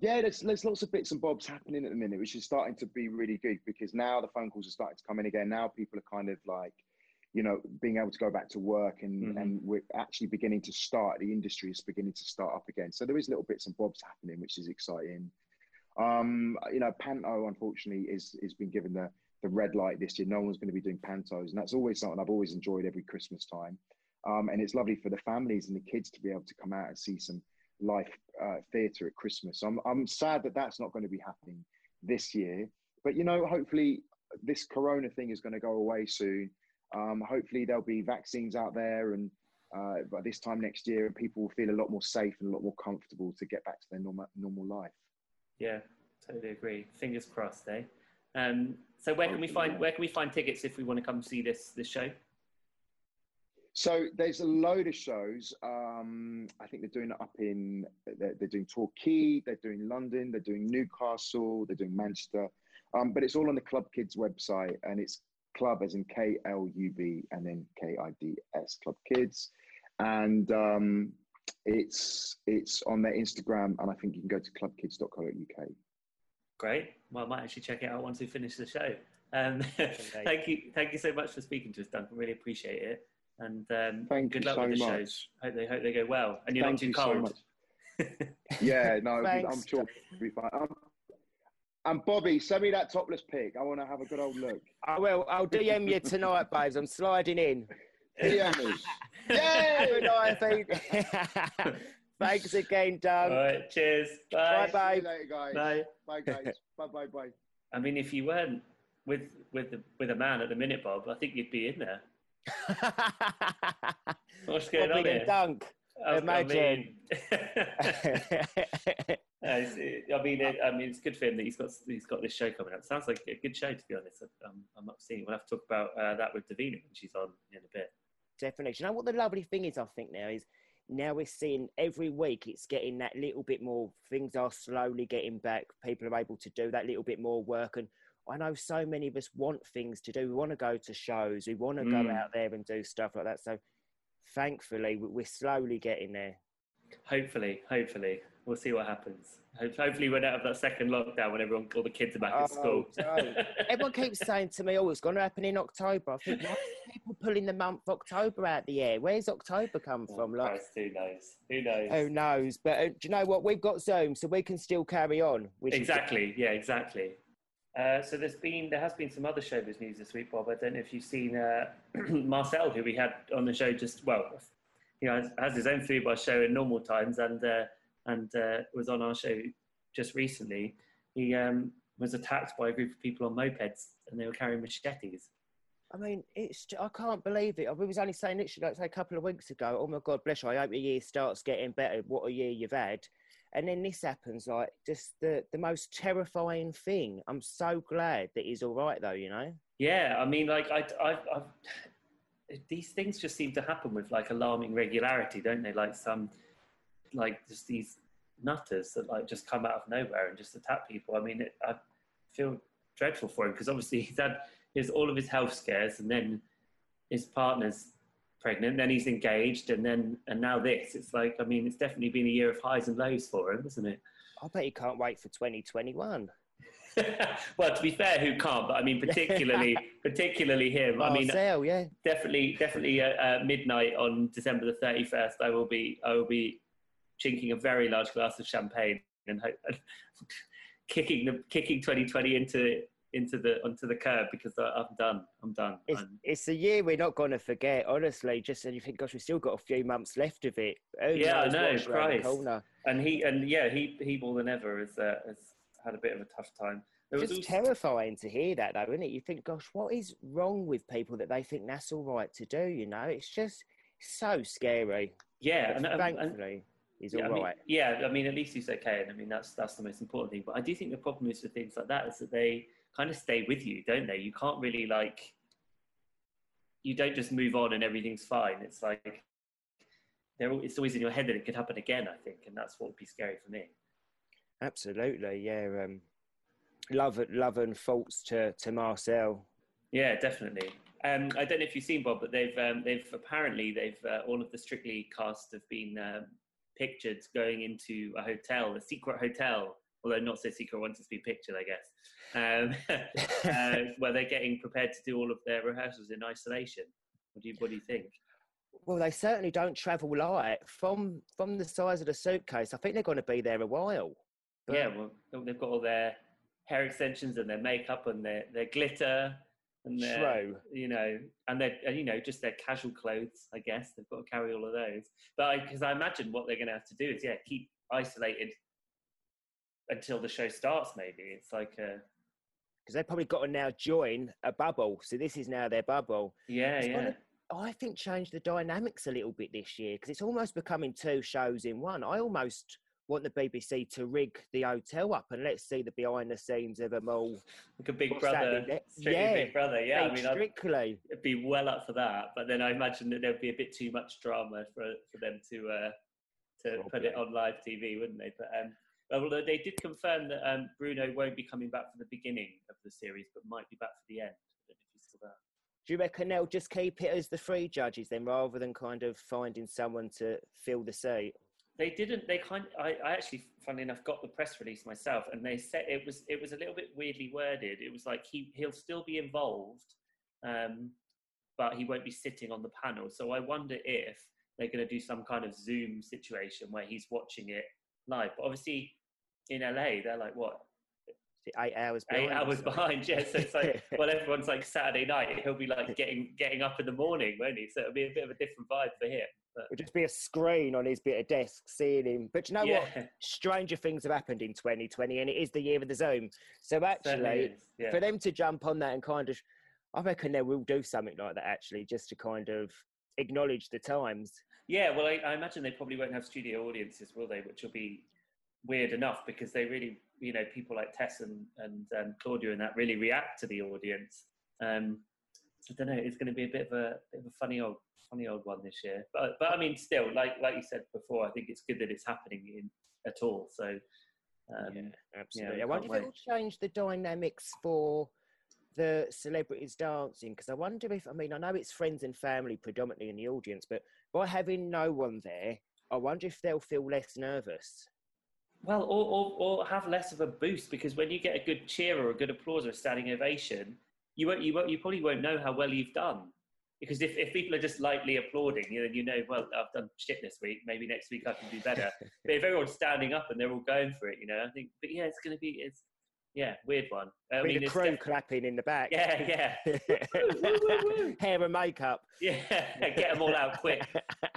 Yeah, there's, there's lots of bits and bobs happening at the minute, which is starting to be really good because now the phone calls are starting to come in again. Now people are kind of like, you know, being able to go back to work and, Mhm. and we're actually beginning to start, the industry is beginning to start up again. So there is little bits and bobs happening, which is exciting. Um, you know, Panto, unfortunately, is, is been given the, the red light this year. No one's going to be doing Pantos. And that's always something I've always enjoyed every Christmas time. Um, and it's lovely for the families and the kids to be able to come out and see some live uh, theatre at Christmas. I'm, I'm sad that that's not going to be happening this year. But, you know, hopefully this corona thing is going to go away soon. Um, hopefully there'll be vaccines out there and uh, by this time next year people will feel a lot more safe and a lot more comfortable to get back to their normal, normal life. Yeah, totally agree. Fingers crossed, eh? Um, so where can we find where can we find tickets if we want to come see this this show? So there's a load of shows. Um, I think they're doing it up in, they're, they're doing Torquay, they're doing London, they're doing Newcastle, they're doing Manchester. Um, but it's all on the Club Kids website and it's club as in K L U B and then K I D S Club Kids. And um, it's it's on their Instagram and I think you can go to clubkids.co.uk. Great. Well, I might actually check it out once we finish the show. Um, [laughs] thank you, thank you so much for speaking to us, Duncan. Really appreciate it. And um, Thank good luck so with the much. shows. Hope they hope they go well. And you're Thank not too you so cold. much. [laughs] Yeah, no, I'm sure it'll be fine. Um, and Bobby, send me that topless pic. I want to have a good old look. I will. I'll DM you tonight, babes. I'm sliding in. DM me. Good night, Pete. Thanks again, All Doug. right. Cheers. Bye. Bye-bye. See you later, guys. Bye. Bye, guys. [laughs] bye, bye, bye. I mean, if you weren't with with the, with a man at the minute, Bob, I think you'd be in there. [laughs] What's going on Bobby here? and Dunk. I- I imagine. mean- [laughs] [laughs] it- I mean, it, I mean, it's good for him that he's got he's got this show coming up. Sounds like a good show, to be honest. I'm, I'm up seeing. We'll have to talk about uh, that with Divina when she's on in a bit. Definitely. Do you know what the lovely thing is, I think, now is now we're seeing every week it's getting that little bit more, things are slowly getting back. People are able to do that little bit more work. And I know so many of us want things to do. We want to go to shows, we want to go Mm. out there and do stuff like that. So thankfully, we- we're slowly getting there. Hopefully, hopefully, we'll see what happens. Hopefully, we don't have that second lockdown when everyone, all the kids are back at school. Oh, no. Everyone keeps [laughs] saying to me, oh, it's going to happen in October. I think, why are people pulling the month October out the air? Where's October come Oh, from? Like, Christ, who knows? Who knows? who knows? But uh, do you know what? We've got Zoom, so we can still carry on. Which is- Exactly. Yeah, exactly. Uh, so there's been there has been some other showbiz news this week, Bob. I don't know if you've seen uh, [clears throat] Marcel, who we had on the show just well, you know, has, has his own food bar show in normal times, and uh, and uh, was on our show just recently. He um, was attacked by a group of people on mopeds, and they were carrying machetes. I mean, it's I can't believe it. I was only saying literally like say a couple of weeks ago. Oh my God, bless you! I hope your year starts getting better. What a year you've had, and then this happens. Like just the the most terrifying thing. I'm so glad that he's all right though. You know. Yeah, I mean, like I, I, these things just seem to happen with like alarming regularity, don't they? Like some, like just these nutters that like just come out of nowhere and just attack people. I mean, it, I feel dreadful for him because obviously he's had his all of his health scares, and then his partner's pregnant, then he's engaged, and then and now this. It's like I mean, it's definitely been a year of highs and lows for him, isn't it? I bet he can't wait for 2021. [laughs] well, to be fair, who can't? But I mean, particularly, [laughs] particularly him. I mean, Marcel, yeah. definitely, definitely uh, uh, midnight on December the thirty first. I will be, I will be drinking a very large glass of champagne and, and [laughs] kicking the kicking twenty twenty into into the onto the curb because I, I'm done. I'm done. It's, I'm- it's a year we're not going to forget, honestly. Just and you think, gosh, we've still got a few months left of it. Who Yeah, I know, what's around the Christ. and he and yeah, he he more than ever has uh, has had a bit of a tough time. There It's also- terrifying to hear that, though, isn't it? You think, gosh, what is wrong with people that they think that's all right to do? You know, it's just so scary. yeah, and, and, and thankfully, he's yeah, all I right. mean, yeah, I mean, at least he's okay, and I mean that's that's the most important thing. But I do think the problem is with things like that is that they kind of stay with you, don't they? You can't really like, you don't just move on and everything's fine. It's like they're al- it's always in your head that it could happen again. I think, and that's what would be scary for me. Absolutely, yeah. Um, love, love and faults to to Marcel. Yeah, definitely. Um, I don't know if you've seen Bob, but they've um, they've apparently they've uh, all of the Strictly cast have been um, pictured going into a hotel, a secret hotel, although not so secret once it's been pictured, I guess, um, [laughs] uh, [laughs] where they're getting prepared to do all of their rehearsals in isolation. What do you What do you think? Well, they certainly don't travel light from from the size of the suitcase. I think they're going to be there a while. But- yeah, well, they've got all their hair extensions and their makeup and their their glitter and their True. you know, and their and, you know just their casual clothes. I guess they've got to carry all of those. But because I, imagine what they're going to have to do is yeah, keep isolated until the show starts. Maybe it's like a because they've probably got to now join a bubble. So this is now their bubble. yeah, yeah. I think change the dynamics a little bit this year because it's almost becoming two shows in one. I almost want the BBC to rig the hotel up and let's see the behind the scenes of them all. Like a Big What's Brother, been there? strictly Yeah, Big Brother. Yeah, I mean, I'd, strictly. it'd be well up for that. But then I imagine that there'd be a bit too much drama for for them to uh, to put it on live TV, wouldn't they? But um, although they did confirm that um, Bruno won't be coming back for the beginning of the series, but might be back for the end. I don't know if you saw that. Do you reckon they'll just keep it as the three judges then rather than kind of finding someone to fill the seat? They didn't. They kind. I, I actually, funnily enough, got the press release myself, and they said it was it was a little bit weirdly worded. It was like he he'll still be involved, um, but he won't be sitting on the panel. So I wonder if they're going to do some kind of Zoom situation where he's watching it live. But obviously, in LA, they're like what Eight hours eight behind or hours behind. Yeah, so it's like [laughs] well, everyone's like Saturday night. He'll be like [laughs] getting getting up in the morning, won't he? So it'll be a bit of a different vibe for him. But It'll just be a screen on his bit of desk seeing him. But you know what? Stranger things have happened in 2020 and it is the year of the Zoom. So actually, yeah. for them to jump on that and kind of, I reckon they will do something like that actually, just to kind of acknowledge the times. Yeah, well, I, I imagine they probably won't have studio audiences, will they? Which will be weird enough because they really, you know, people like Tess and, and um, Claudia and that really react to the audience. Um, so I don't know. It's going to be a bit of a bit of a funny old funny old one this year. But but I mean, still, like like you said before, I think it's good that it's happening in at all. So um, Absolutely. we I wonder if can't it will change the dynamics for the celebrities dancing because I wonder if I mean I know it's friends and family predominantly in the audience, but by having no one there, I wonder if they'll feel less nervous. Well, or, or, or have less of a boost because when you get a good cheer or a good applause or a standing ovation, you won't, you won't, you probably won't know how well you've done. Because if, if people are just lightly applauding, you know, you know, well, I've done shit this week. Maybe next week I can do better. [laughs] but if everyone's standing up and they're all going for it, you know, I think. But yeah, it's going to be, it's yeah, weird one. I With mean, the it's crew def- clapping in the back. yeah, [laughs] yeah, Hair and makeup. [laughs] yeah. Get them all out quick.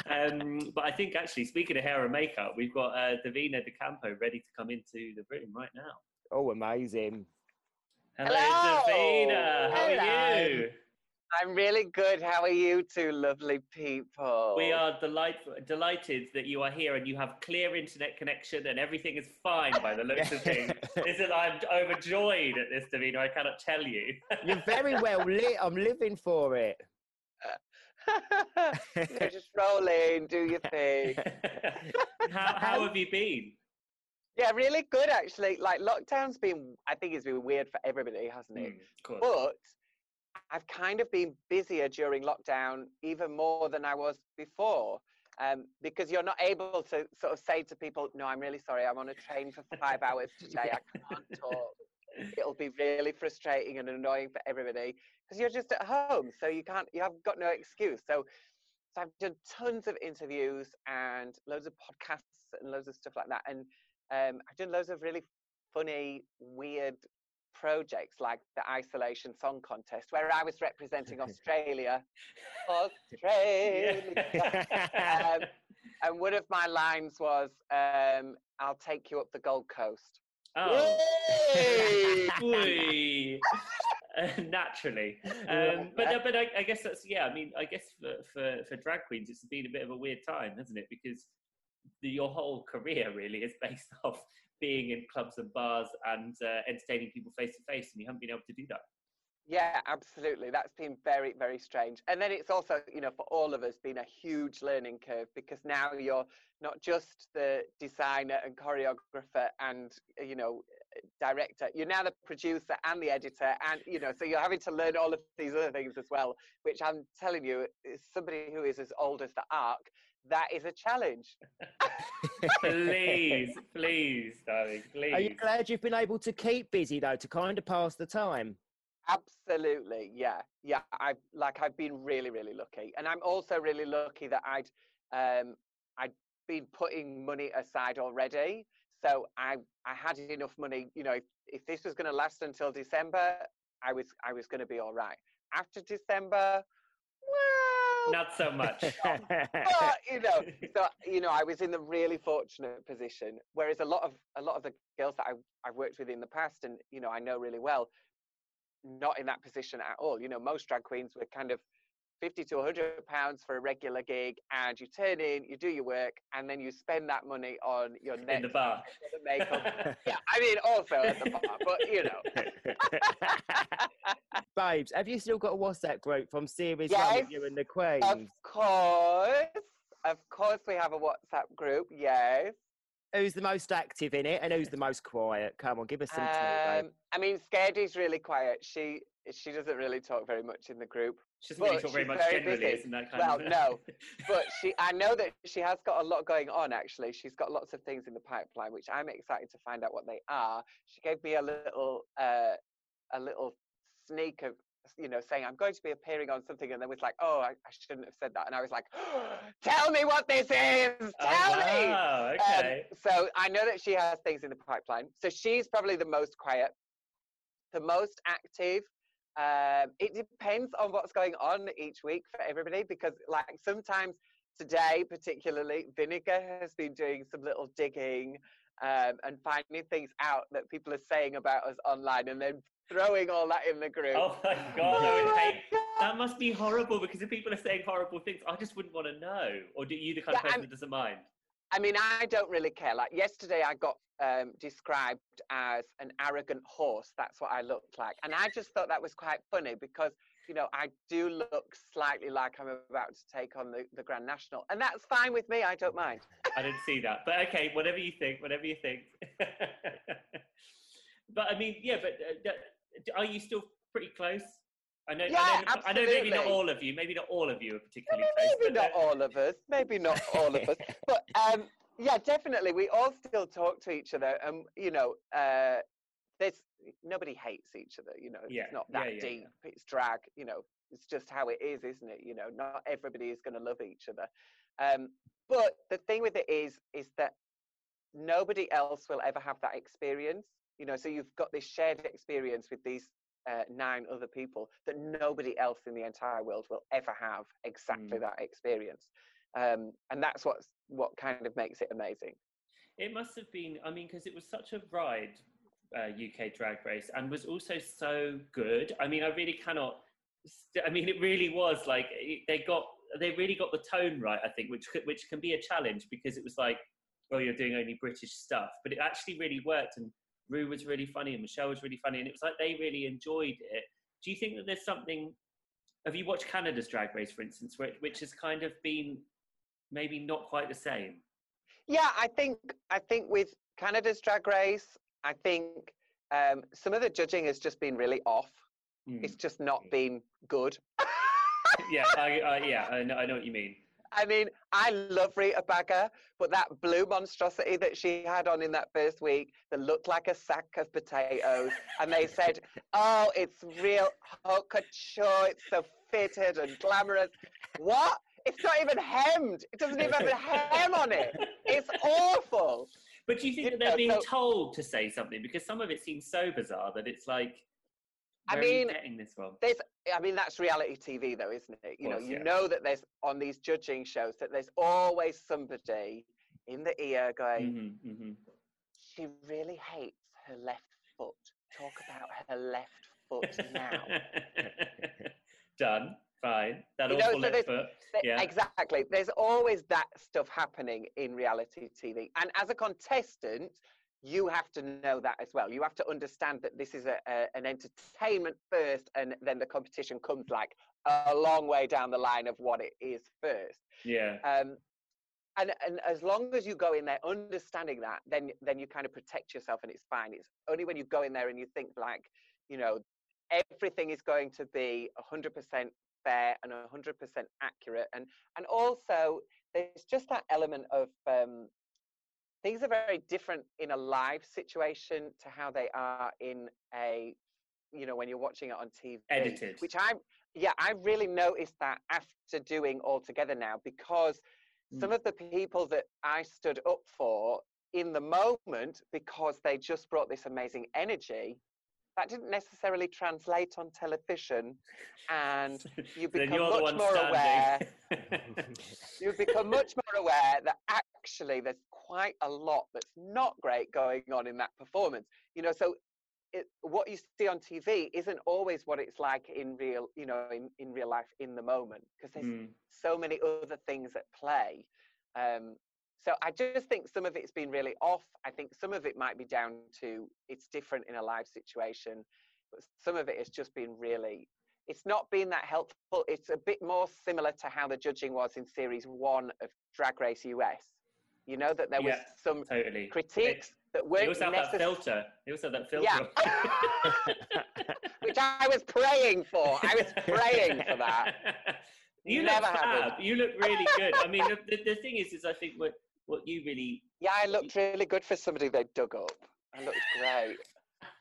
Um, but I think actually, speaking of hair and makeup, we've got uh, Divina De Campo ready to come into the room right now. Oh, amazing. Hello, Hello. Divina. How are you? I'm really good. How are you two lovely people? We are delight- delighted that you are here and you have clear internet connection and everything is fine by the looks of [laughs] things. Listen, I'm overjoyed at this, Divina. I cannot tell you. You're very well lit. I'm living for it. You [laughs] know, [laughs] just roll in, do your thing. how, how have you been? Yeah, really good actually. Like lockdown's been, I think it's been weird for everybody, hasn't Mm, it? of course. But I've kind of been busier during lockdown, even more than I was before. Um, because you're not able to sort of say to people, "No, I'm really sorry. I'm on a train for five hours [laughs] today. I can't talk." It'll be really frustrating and annoying for everybody because you're just at home, so you can't. You have got no excuse. So, so I've done tons of interviews and loads of podcasts and loads of stuff like that. And um, I've done loads of really funny, weird projects like the Isolation Song Contest, where I was representing Australia. [laughs] Australia. um, and one of my lines was, um, I'll take you up the Gold Coast. Oh. [laughs] [laughs] naturally. Um, but but I, I, guess that's yeah. I mean, I guess for, for for drag queens, it's been a bit of a weird time, hasn't it? Because your whole career really is based [laughs] off being in clubs and bars and uh, entertaining people face to face, and you haven't been able to do that. Yeah, absolutely. That's been very, very strange. And then it's also, you know, for all of us, been a huge learning curve because now you're not just the designer and choreographer and, you know, director, you're now the producer and the editor. And, you know, so you're having to learn all of these other things as well, which I'm telling you, is somebody who is as old as the Ark, that is a challenge. [laughs] please, please, darling, please. Are you glad you've been able to keep busy though, to kind of pass the time? Absolutely, yeah, yeah. I like I've been really, really lucky, and I'm also really lucky that I'd um, I'd been putting money aside already, so I I had enough money. You know, if, if this was going to last until December, I was I was going to be all right. After December, well, not so much. [laughs] but you know, so you know, I was in the really fortunate position. Whereas a lot of a lot of the girls that I I've worked with in the past, and you know, I know really well, not in that position at all. You know, most drag queens were kind of 50 to 100 pounds for a regular gig and you turn in you do your work and then you spend that money on your next in the bar [laughs] makeup [laughs] yeah i mean also at the bar but you know [laughs] babes have you still got a whatsapp group from series yes, one with you and the queens of course of course we have a whatsapp group yes who's the most active in it and who's the most quiet? Come on, give us some um, talk. I mean, Scaredy's really quiet. She she doesn't really talk very much in the group. She doesn't really talk very much generally, that kind well, of? Well, no, [laughs] but she I know that she has got a lot going on. Actually, she's got lots of things in the pipeline, which I'm excited to find out what they are. She gave me a little uh, a little sneak of you know, saying I'm going to be appearing on something, and then was like, "Oh, I, I shouldn't have said that," and I was like, oh, [gasps] "Tell me what this is! Oh, Tell oh, wow, me!" Okay. Um, so I know that she has things in the pipeline. So she's probably the most quiet, the most active. Um, it depends on what's going on each week for everybody because, like, sometimes today, particularly, Vinegar has been doing some little digging um, and finding things out that people are saying about us online and then throwing all that in the group. Oh my [laughs] god, oh my god. that must be horrible because if people are saying horrible things, I just wouldn't want to know. Or do you the kind yeah, of person I'm, that doesn't mind? I mean, I don't really care. Like yesterday, I got um, described as an arrogant horse. That's what I looked like, and I just thought that was quite funny because you know I do look slightly like I'm about to take on the, the Grand National, and that's fine with me. I don't mind. I didn't see that, but okay, whatever you think, whatever you think. [laughs] but I mean, yeah, but uh, are you still pretty close? I know, yeah, I know, absolutely. I know maybe not all of you, maybe not all of you are particularly maybe, close. Maybe not all of us, maybe not [laughs] all of us. But um, yeah, definitely. We all still talk to each other. And, you know, uh, there's nobody hates each other, you know, yeah. it's not that yeah, deep. It's drag, you know, it's just how it is, isn't it? You know, not everybody is going to love each other. Um, but the thing with it is, is that nobody else will ever have that experience you know so you've got this shared experience with these uh, nine other people that nobody else in the entire world will ever have exactly mm. that experience. Um, and that's what's what kind of makes it amazing. It must have been i mean because it was such a ride uh, uk drag race and was also so good. I mean i really cannot st- i mean it really was like they got they really got the tone right i think which which can be a challenge because it was like well you're doing only british stuff but it actually really worked and Rue was really funny and Michelle was really funny, and it was like they really enjoyed it. Do you think that there's something? Have you watched Canada's Drag Race, for instance, which, which has kind of been maybe not quite the same? Yeah, I think I think with Canada's Drag Race, I think um, some of the judging has just been really off. Mm. It's just not been good. [laughs] yeah, I, I, yeah, I know, I know what you mean. I mean, I love Rita Baga, but that blue monstrosity that she had on in that first week that looked like a sack of potatoes, and they said, [laughs] "Oh, it's real haute couture. It's so fitted and glamorous." What? It's not even hemmed. It doesn't even have a hem on it. It's awful. But do you think You that they're know, being so- told to say something? Because some of it seems so bizarre that it's like, I where are you mean, getting this from? There's, I mean, that's reality TV, though, isn't it? You know, you yeah. know that there's on these judging shows that there's always somebody in the ear going, hmm hmm she really hates her left foot. Talk about her left foot now. [laughs] Done. Fine. That You know, awful so left foot. Yeah. Exactly. There's always that stuff happening in reality TV. And as a contestant, you have to know that as well. You have to understand that this is a, a, an entertainment first, and then the competition comes like a long way down the line of what it is first. Yeah. Um, and, and as long as you go in there understanding that, then then you kind of protect yourself and it's fine. It's only when you go in there and you think like, you know, everything is going to be 100% fair and 100% accurate. And and also there's just that element of um, things are very different in a live situation to how they are in a, you know, when you're watching it on TV. Edited. Which I, yeah, I really noticed that after doing all together now because some Mm. of the people that I stood up for in the moment because they just brought this amazing energy. That didn't necessarily translate on television, and [laughs] you become much more aware [laughs] you become much more aware that actually there's quite a lot that's not great going on in that performance. You know so it, what you see on tv isn't always what it's like in real you know in, in real life in the moment because there's Mm. so many other things at play. Um, so i just think some of it's been really off i think some of it might be down to it's different in a live situation but some of it has just been really it's not been that helpful. It's a bit more similar to how the judging was in series one of Drag Race US. You know that there was Yeah, some Totally. critiques that weren't also have that filter. They also have that filter. Yeah. [laughs] [laughs] which I was praying for. I was praying for that. You Never look happened. You look really good. I mean, the, the, the thing is, is I think what what you really Yeah, I looked really good for somebody they dug up. I looked great.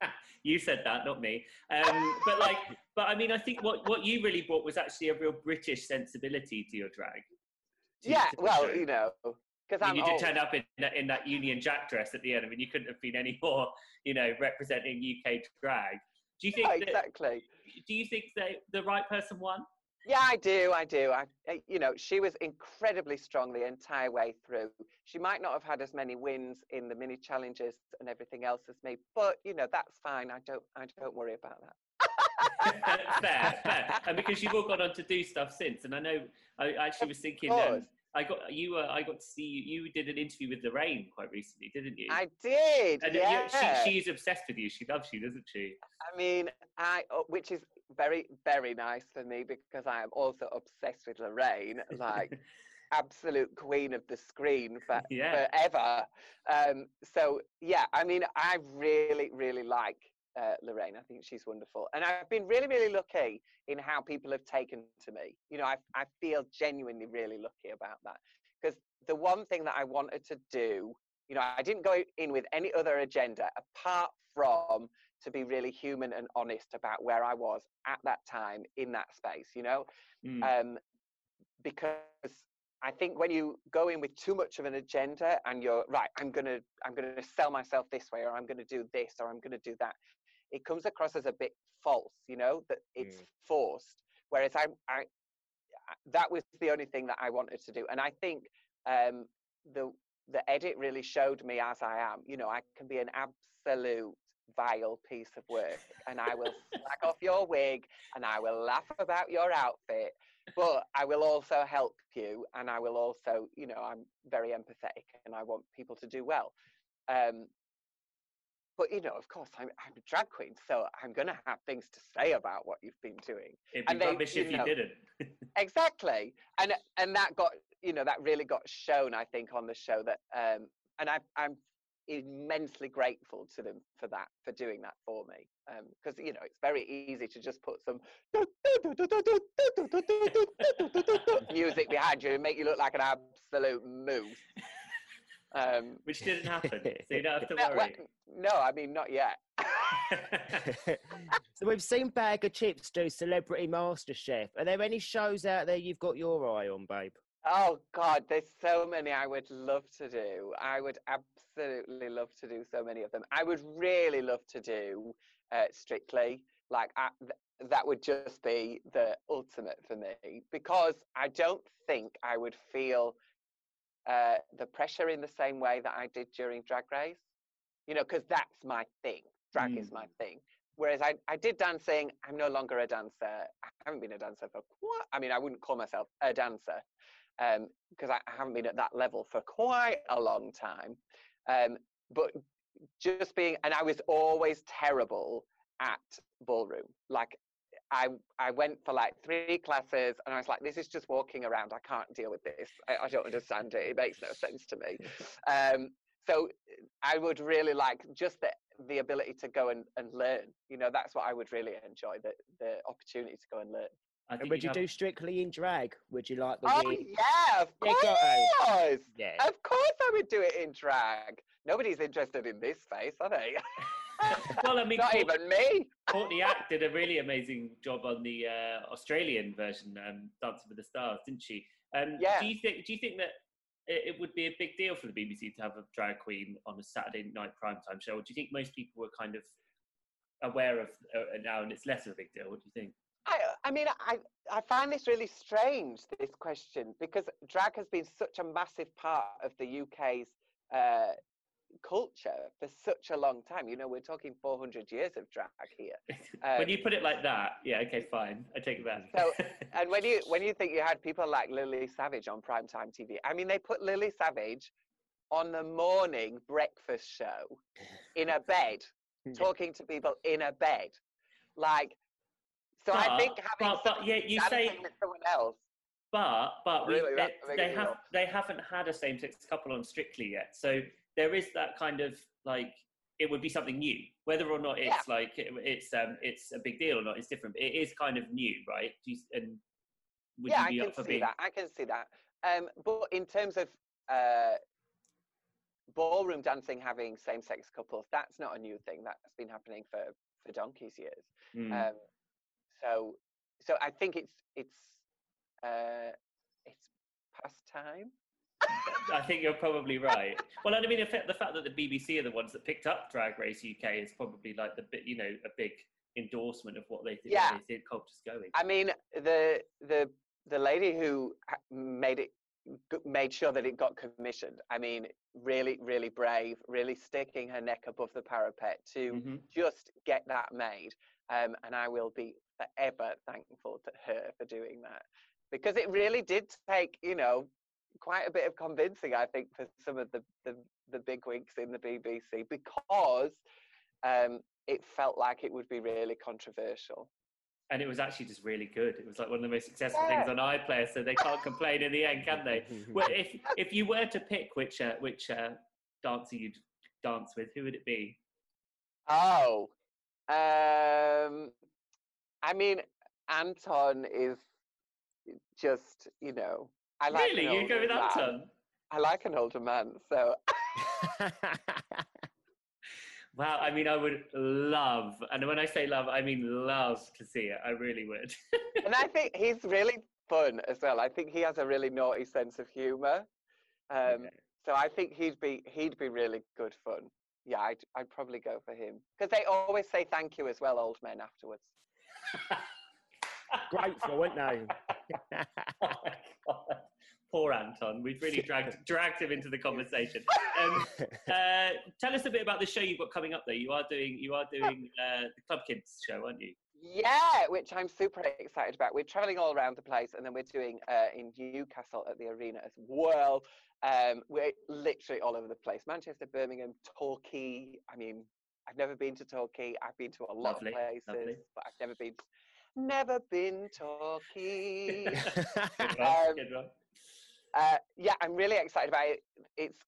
[laughs] you said that, not me. Um, but like, but I mean, I think what what you really brought was actually a real British sensibility to your drag. to- Yeah, to well, show. you know, because I'm you did turn up in that, in that Union Jack dress at the end. I mean, you couldn't have been any more, you know, representing UK drag. Do you think? Yeah, that, exactly. Do you think that the right person won? Yeah, I do. I do. I, I- you know, she was incredibly strong the entire way through. She might not have had as many wins in the mini challenges and everything else as me, but you know, that's fine. I don't. I don't worry about that. [laughs] fair, fair. [laughs] And because you've all gone on to do stuff since, and I know I actually was thinking, um. I got you. Uh, I got to see you. You did an interview with Lorraine quite recently, didn't you? I did. and uh, yeah. you, she, she's obsessed with you. She loves you, doesn't she? I mean, I uh, which is very very nice for me because I am also obsessed with Lorraine, like [laughs] absolute queen of the screen for Yeah. forever. Um, so yeah, I mean, I really really like uh, Lorraine. I think she's wonderful, and I've been really really lucky in how people have taken to me. You know, I I feel genuinely really lucky about that because the one thing that I wanted to do. You know, I didn't go in with any other agenda apart from to be really human and honest about where I was at that time in that space, you know? Mm. Um, because I think when you go in with too much of an agenda and you're right, I'm gonna I'm gonna sell myself this way, or I'm gonna do this, or I'm gonna do that, it comes across as a bit false, you know, that it's forced. Whereas I, I that was the only thing that I wanted to do, and I think um, the the edit really showed me as I am. You know, I can be an absolute vile piece of work, and I will slack [laughs] off your wig, and I will laugh about your outfit, but I will also help you, and I will also, you know, I'm very empathetic, and I want people to do well. Um, but you know, of course, I'm, I'm a drag queen, so I'm going to have things to say about what you've been doing. It'd be and they- rubbish you if you didn't. [laughs] exactly and and that got you know that really got shown i think on the show that um and I, i'm immensely grateful to them for that, for doing that for me. Because you know, it's very easy to just put some [laughs] music behind you and make you look like an absolute moose. Um, Which didn't happen, [laughs] so you don't have to well, well, worry. no, I mean not yet. [laughs] so we've seen Baga Chipz do Celebrity Master Chef. Are there any shows out there you've got your eye on, babe? Oh God, there's so many I would love to do. I would absolutely love to do so many of them. I would really love to do uh, Strictly. Like I, th- that would just be the ultimate for me because I don't think I would feel uh, the pressure in the same way that I did during Drag Race. You know, because that's my thing. Drag is Mm. my thing. Whereas I, I did dancing. I'm no longer a dancer. I haven't been a dancer for quite. I mean, I wouldn't call myself a dancer because I I haven't been at that level for quite a long time. Um, but just being, and I was always terrible at ballroom. Like I, I went for like three classes, and I was like, this is just walking around. I can't deal with this. I, I don't understand it. It makes no sense to me. [laughs] Um, so I would really like just the the ability to go and, and learn. You know, that's what I would really enjoy the the opportunity to go and learn. I And would you have- do Strictly in drag? Would you like the Oh weird? yeah, of course. Yeah. Of course, I would do it in drag. Nobody's interested in this face, are they? [laughs] Well, I mean, not Court- even me. Courtney Act did a really amazing job on the uh, Australian version, um, Dancing with the Stars, didn't she? Um, Yeah. Do you think? Do you think that it, it would be a big deal for the BBC to have a drag queen on a Saturday night primetime show? Or do you think most people were kind of aware of uh, now, and it's less of a big deal? What do you think? I, mean, I, I find this really strange, this question, because drag has been such a massive part of the UK's uh, culture for such a long time. You know, we're talking 400 years of drag here. [laughs] when Um, you put it like that, yeah, okay, fine, I take it back. So, [laughs] and when you when you think you had people like Lily Savage on primetime TV, I mean, they put Lily Savage on the morning breakfast show in a bed, [laughs] talking to people in a bed, like. So I But- think having but- but yeah, you say- someone else. But but we, Really, they, that's a big they have they haven't had a same sex couple on Strictly yet, so there is that kind of like it would be something new, whether or not it's Yeah. like it, it's um it's a big deal or not. It's different. but It is kind of new, right? Do you, and would yeah, you I can up for see being? that. I can see that. Um, but in terms of uh, ballroom dancing having same-sex couples, that's not a new thing. That's been happening for for donkey's years. Hmm. Um, so, so I think it's it's uh, it's past time. I think you're probably right. Well, I mean, the fact, the fact that the BBC are the ones that picked up Drag Race UK is probably like the bit, you know, a big endorsement of what they think, Yeah. they think culture's going. I mean, the the the lady who made it made sure that it got commissioned. I mean, really, really brave, really sticking her neck above the parapet to Mhm. just get that made. Um, and I will be forever thankful to her for doing that because it really did take, you know, quite a bit of convincing, I think, for some of the the, the big wigs in the BBC because um, it felt like it would be really controversial. and it was actually just really good. It was like one of the most successful things on iPlayer, so they can't complain in the end, can they? [laughs] Well, if if you were to pick which uh, which uh, dancer you'd dance with, who would it be? Oh, um, I mean, Anton is just, you know, I like really, you go with man. Anton? I like an older man, so [laughs] [laughs] Wow, I mean, I would love, and when I say love, I mean love to see it. I really would. and I think [laughs] he's really fun as well. I think he has a really naughty sense of humour. Um, Okay. So I think he'd be he'd be really good fun. Yeah, I'd I'd probably go for him because they always say thank you as well, old men afterwards. Grateful, weren't they? [laughs] oh. Poor Anton. We've really dragged [laughs] dragged him into the conversation. Um, [laughs] uh, tell us a bit about the show you've got coming up. There, you are doing you are doing uh, the Club Kids show, aren't you? Yeah, which I'm super excited about. We're traveling all around the place, and then we're doing uh, in Newcastle at the arena as well. Um, we're literally all over the place: Manchester, Birmingham, Torquay. I mean, I've never been to Torquay. I've been to a lot Lovely, of places, lovely. but I've never been. Never been Torquay. [laughs] Um, uh, yeah, I'm really excited about it. It's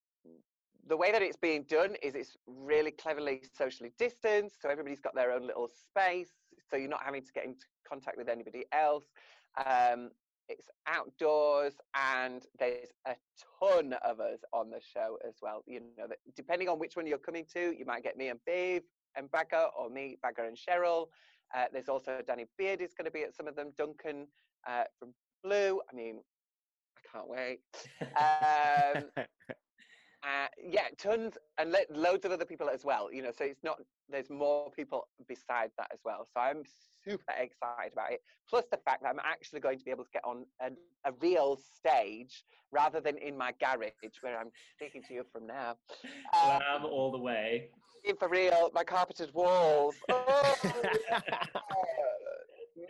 the way that it's being done is it's really cleverly socially distanced, so everybody's got their own little space, so you're not having to get into contact with anybody else. Um, it's outdoors, and there's a ton of us on the show as well. You know, depending on which one you're coming to, you might get me and Babe and Baga, or me, Baga and Cheryl. Uh, there's also Danny Beard is going to be at some of them. Duncan uh, from Blue. I mean, I can't wait. [laughs] Um, uh, yeah, tons and lo- loads of other people as well. You know, so it's not there's more people besides that as well. So I'm super excited about it. Plus the fact that I'm actually going to be able to get on a, a real stage rather than in my garage where I'm speaking to you from now. Um, Glam all the way. in for real, my carpeted walls. Oh, [laughs]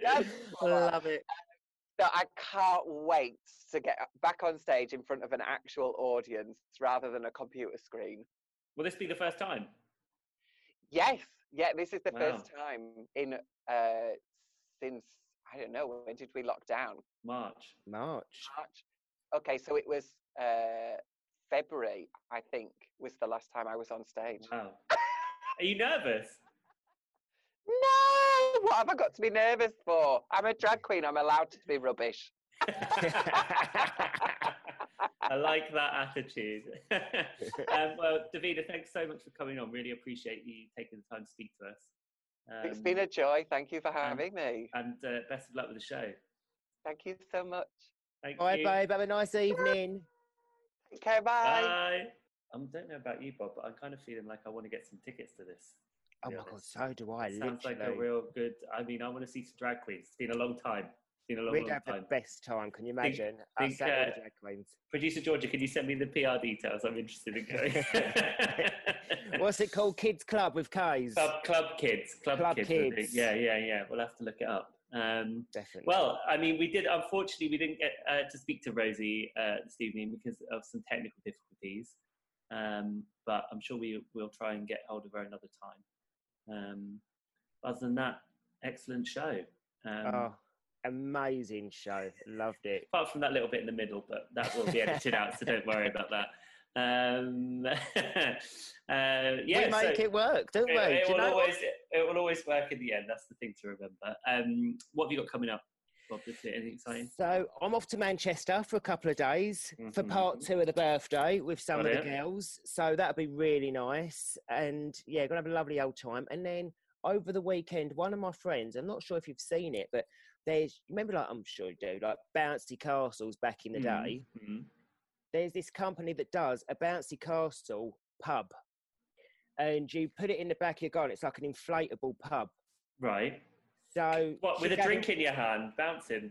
yes. Love it. So I can't wait to get back on stage in front of an actual audience rather than a computer screen. Will this be the first time? Yes, yeah, this is the Wow. first time in uh, since I don't know when did we lock down? March. March. March. Okay, so it was uh, February, I think, was the last time I was on stage. Wow. [laughs] Are you nervous? No, [laughs] what have I got to be nervous for? I'm a drag queen. I'm allowed to be rubbish. [laughs] [laughs] I like that attitude. um, well, Divina, thanks so much for coming on. Really appreciate you taking the time to speak to us. Um, it's been a joy. Thank you for having me. and uh, best of luck with the show. Thank you so much. Thank Bye, you. babe. Have a nice evening. Okay. Bye. Bye. I don't know about you, Bob, but I'm kind of feeling like I want to get some tickets to this. Oh my god, so do I. Sounds like a real good. I mean, I want to see some drag queens. It's been a long time. It's been a long, We'd long have the best time. Can you imagine? think, all uh, drag queens. Producer Georgia, can you send me the PR details? I'm interested in going. [laughs] What's it called? Kids Club with K's. Club, club kids. Club, Club kids. Kids. Yeah, yeah, yeah. We'll have to look it up. Um, Definitely. well, I mean, we did. Unfortunately, we didn't get uh, to speak to Rosie uh, this evening because of some technical difficulties. Um, but I'm sure we will try and get hold of her another time. Um, other than that, excellent show. Um, oh, amazing show. Loved it. apart from that little bit in the middle, but that will be edited out, so don't worry about that. Um, [laughs] uh, yeah, we make so it work, don't we? it, it Do will what? always it will always work in the end. That's the thing to remember. Um, what have you got coming up, Bob? Is there anything exciting? So I'm off to Manchester for a couple of days for Mhm. part two of the birthday with some Got of it. the girls. So that'll be really nice. And yeah, gonna have a lovely old time. And then over the weekend, one of my friends, I'm not sure if you've seen it, but there's remember like I'm sure you do, like bouncy castles back in the day. Mhm. There's this company that does a bouncy castle pub. And you put it in the back of your garden, it's like an inflatable pub. Right. So What with a drink in your hand, bouncing?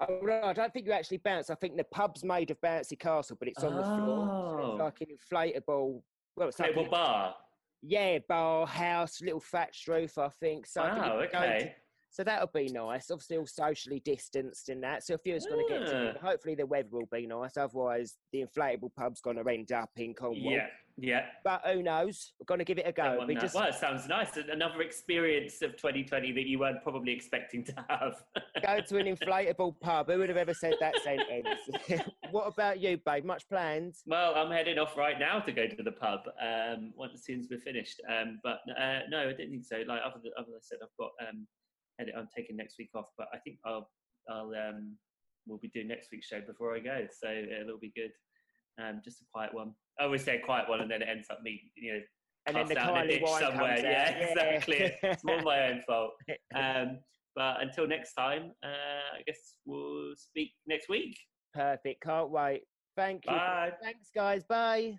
Oh, no, I don't think you actually bounce. I think the pub's made of bouncy castle, but it's on the floor. So Oh. it's like an inflatable. Well, it's like Table an- bar. yeah, bar, house, little thatched roof. I think. So think Wow. if you go to- Okay. so that'll be nice. Obviously, all socially distanced and that. So if you're going to get together. Ah. Hopefully, the weather will be nice. Otherwise, the inflatable pub's going to end up in Cornwall. Yeah. Yeah. But who knows? We're going to give it a go. Don't It'll want be that. just Well, it sounds nice. Another experience of 2020 that you weren't probably expecting to have. [laughs] go to an inflatable pub. Who would have ever said that sentence? [laughs] what about you, babe? Much plans? Well, I'm heading off right now to go to the pub um, once as soon as we're finished. Um, but uh, no, I didn't think so. Like other than, other than I said, I've got um, edit. I'm taking next week off, but I think I'll I'll um, we'll be doing next week's show before I go, so it'll be good. Um, just a quiet one. I always say a quiet one, and then it ends up me, you know, And then the in a ditch somewhere. out. [laughs] Yeah, exactly. it's all my own fault. [laughs] Um, but until next time, uh, I guess we'll speak next week. Perfect. Can't wait. Thank you. Bye. Thanks, guys. Bye.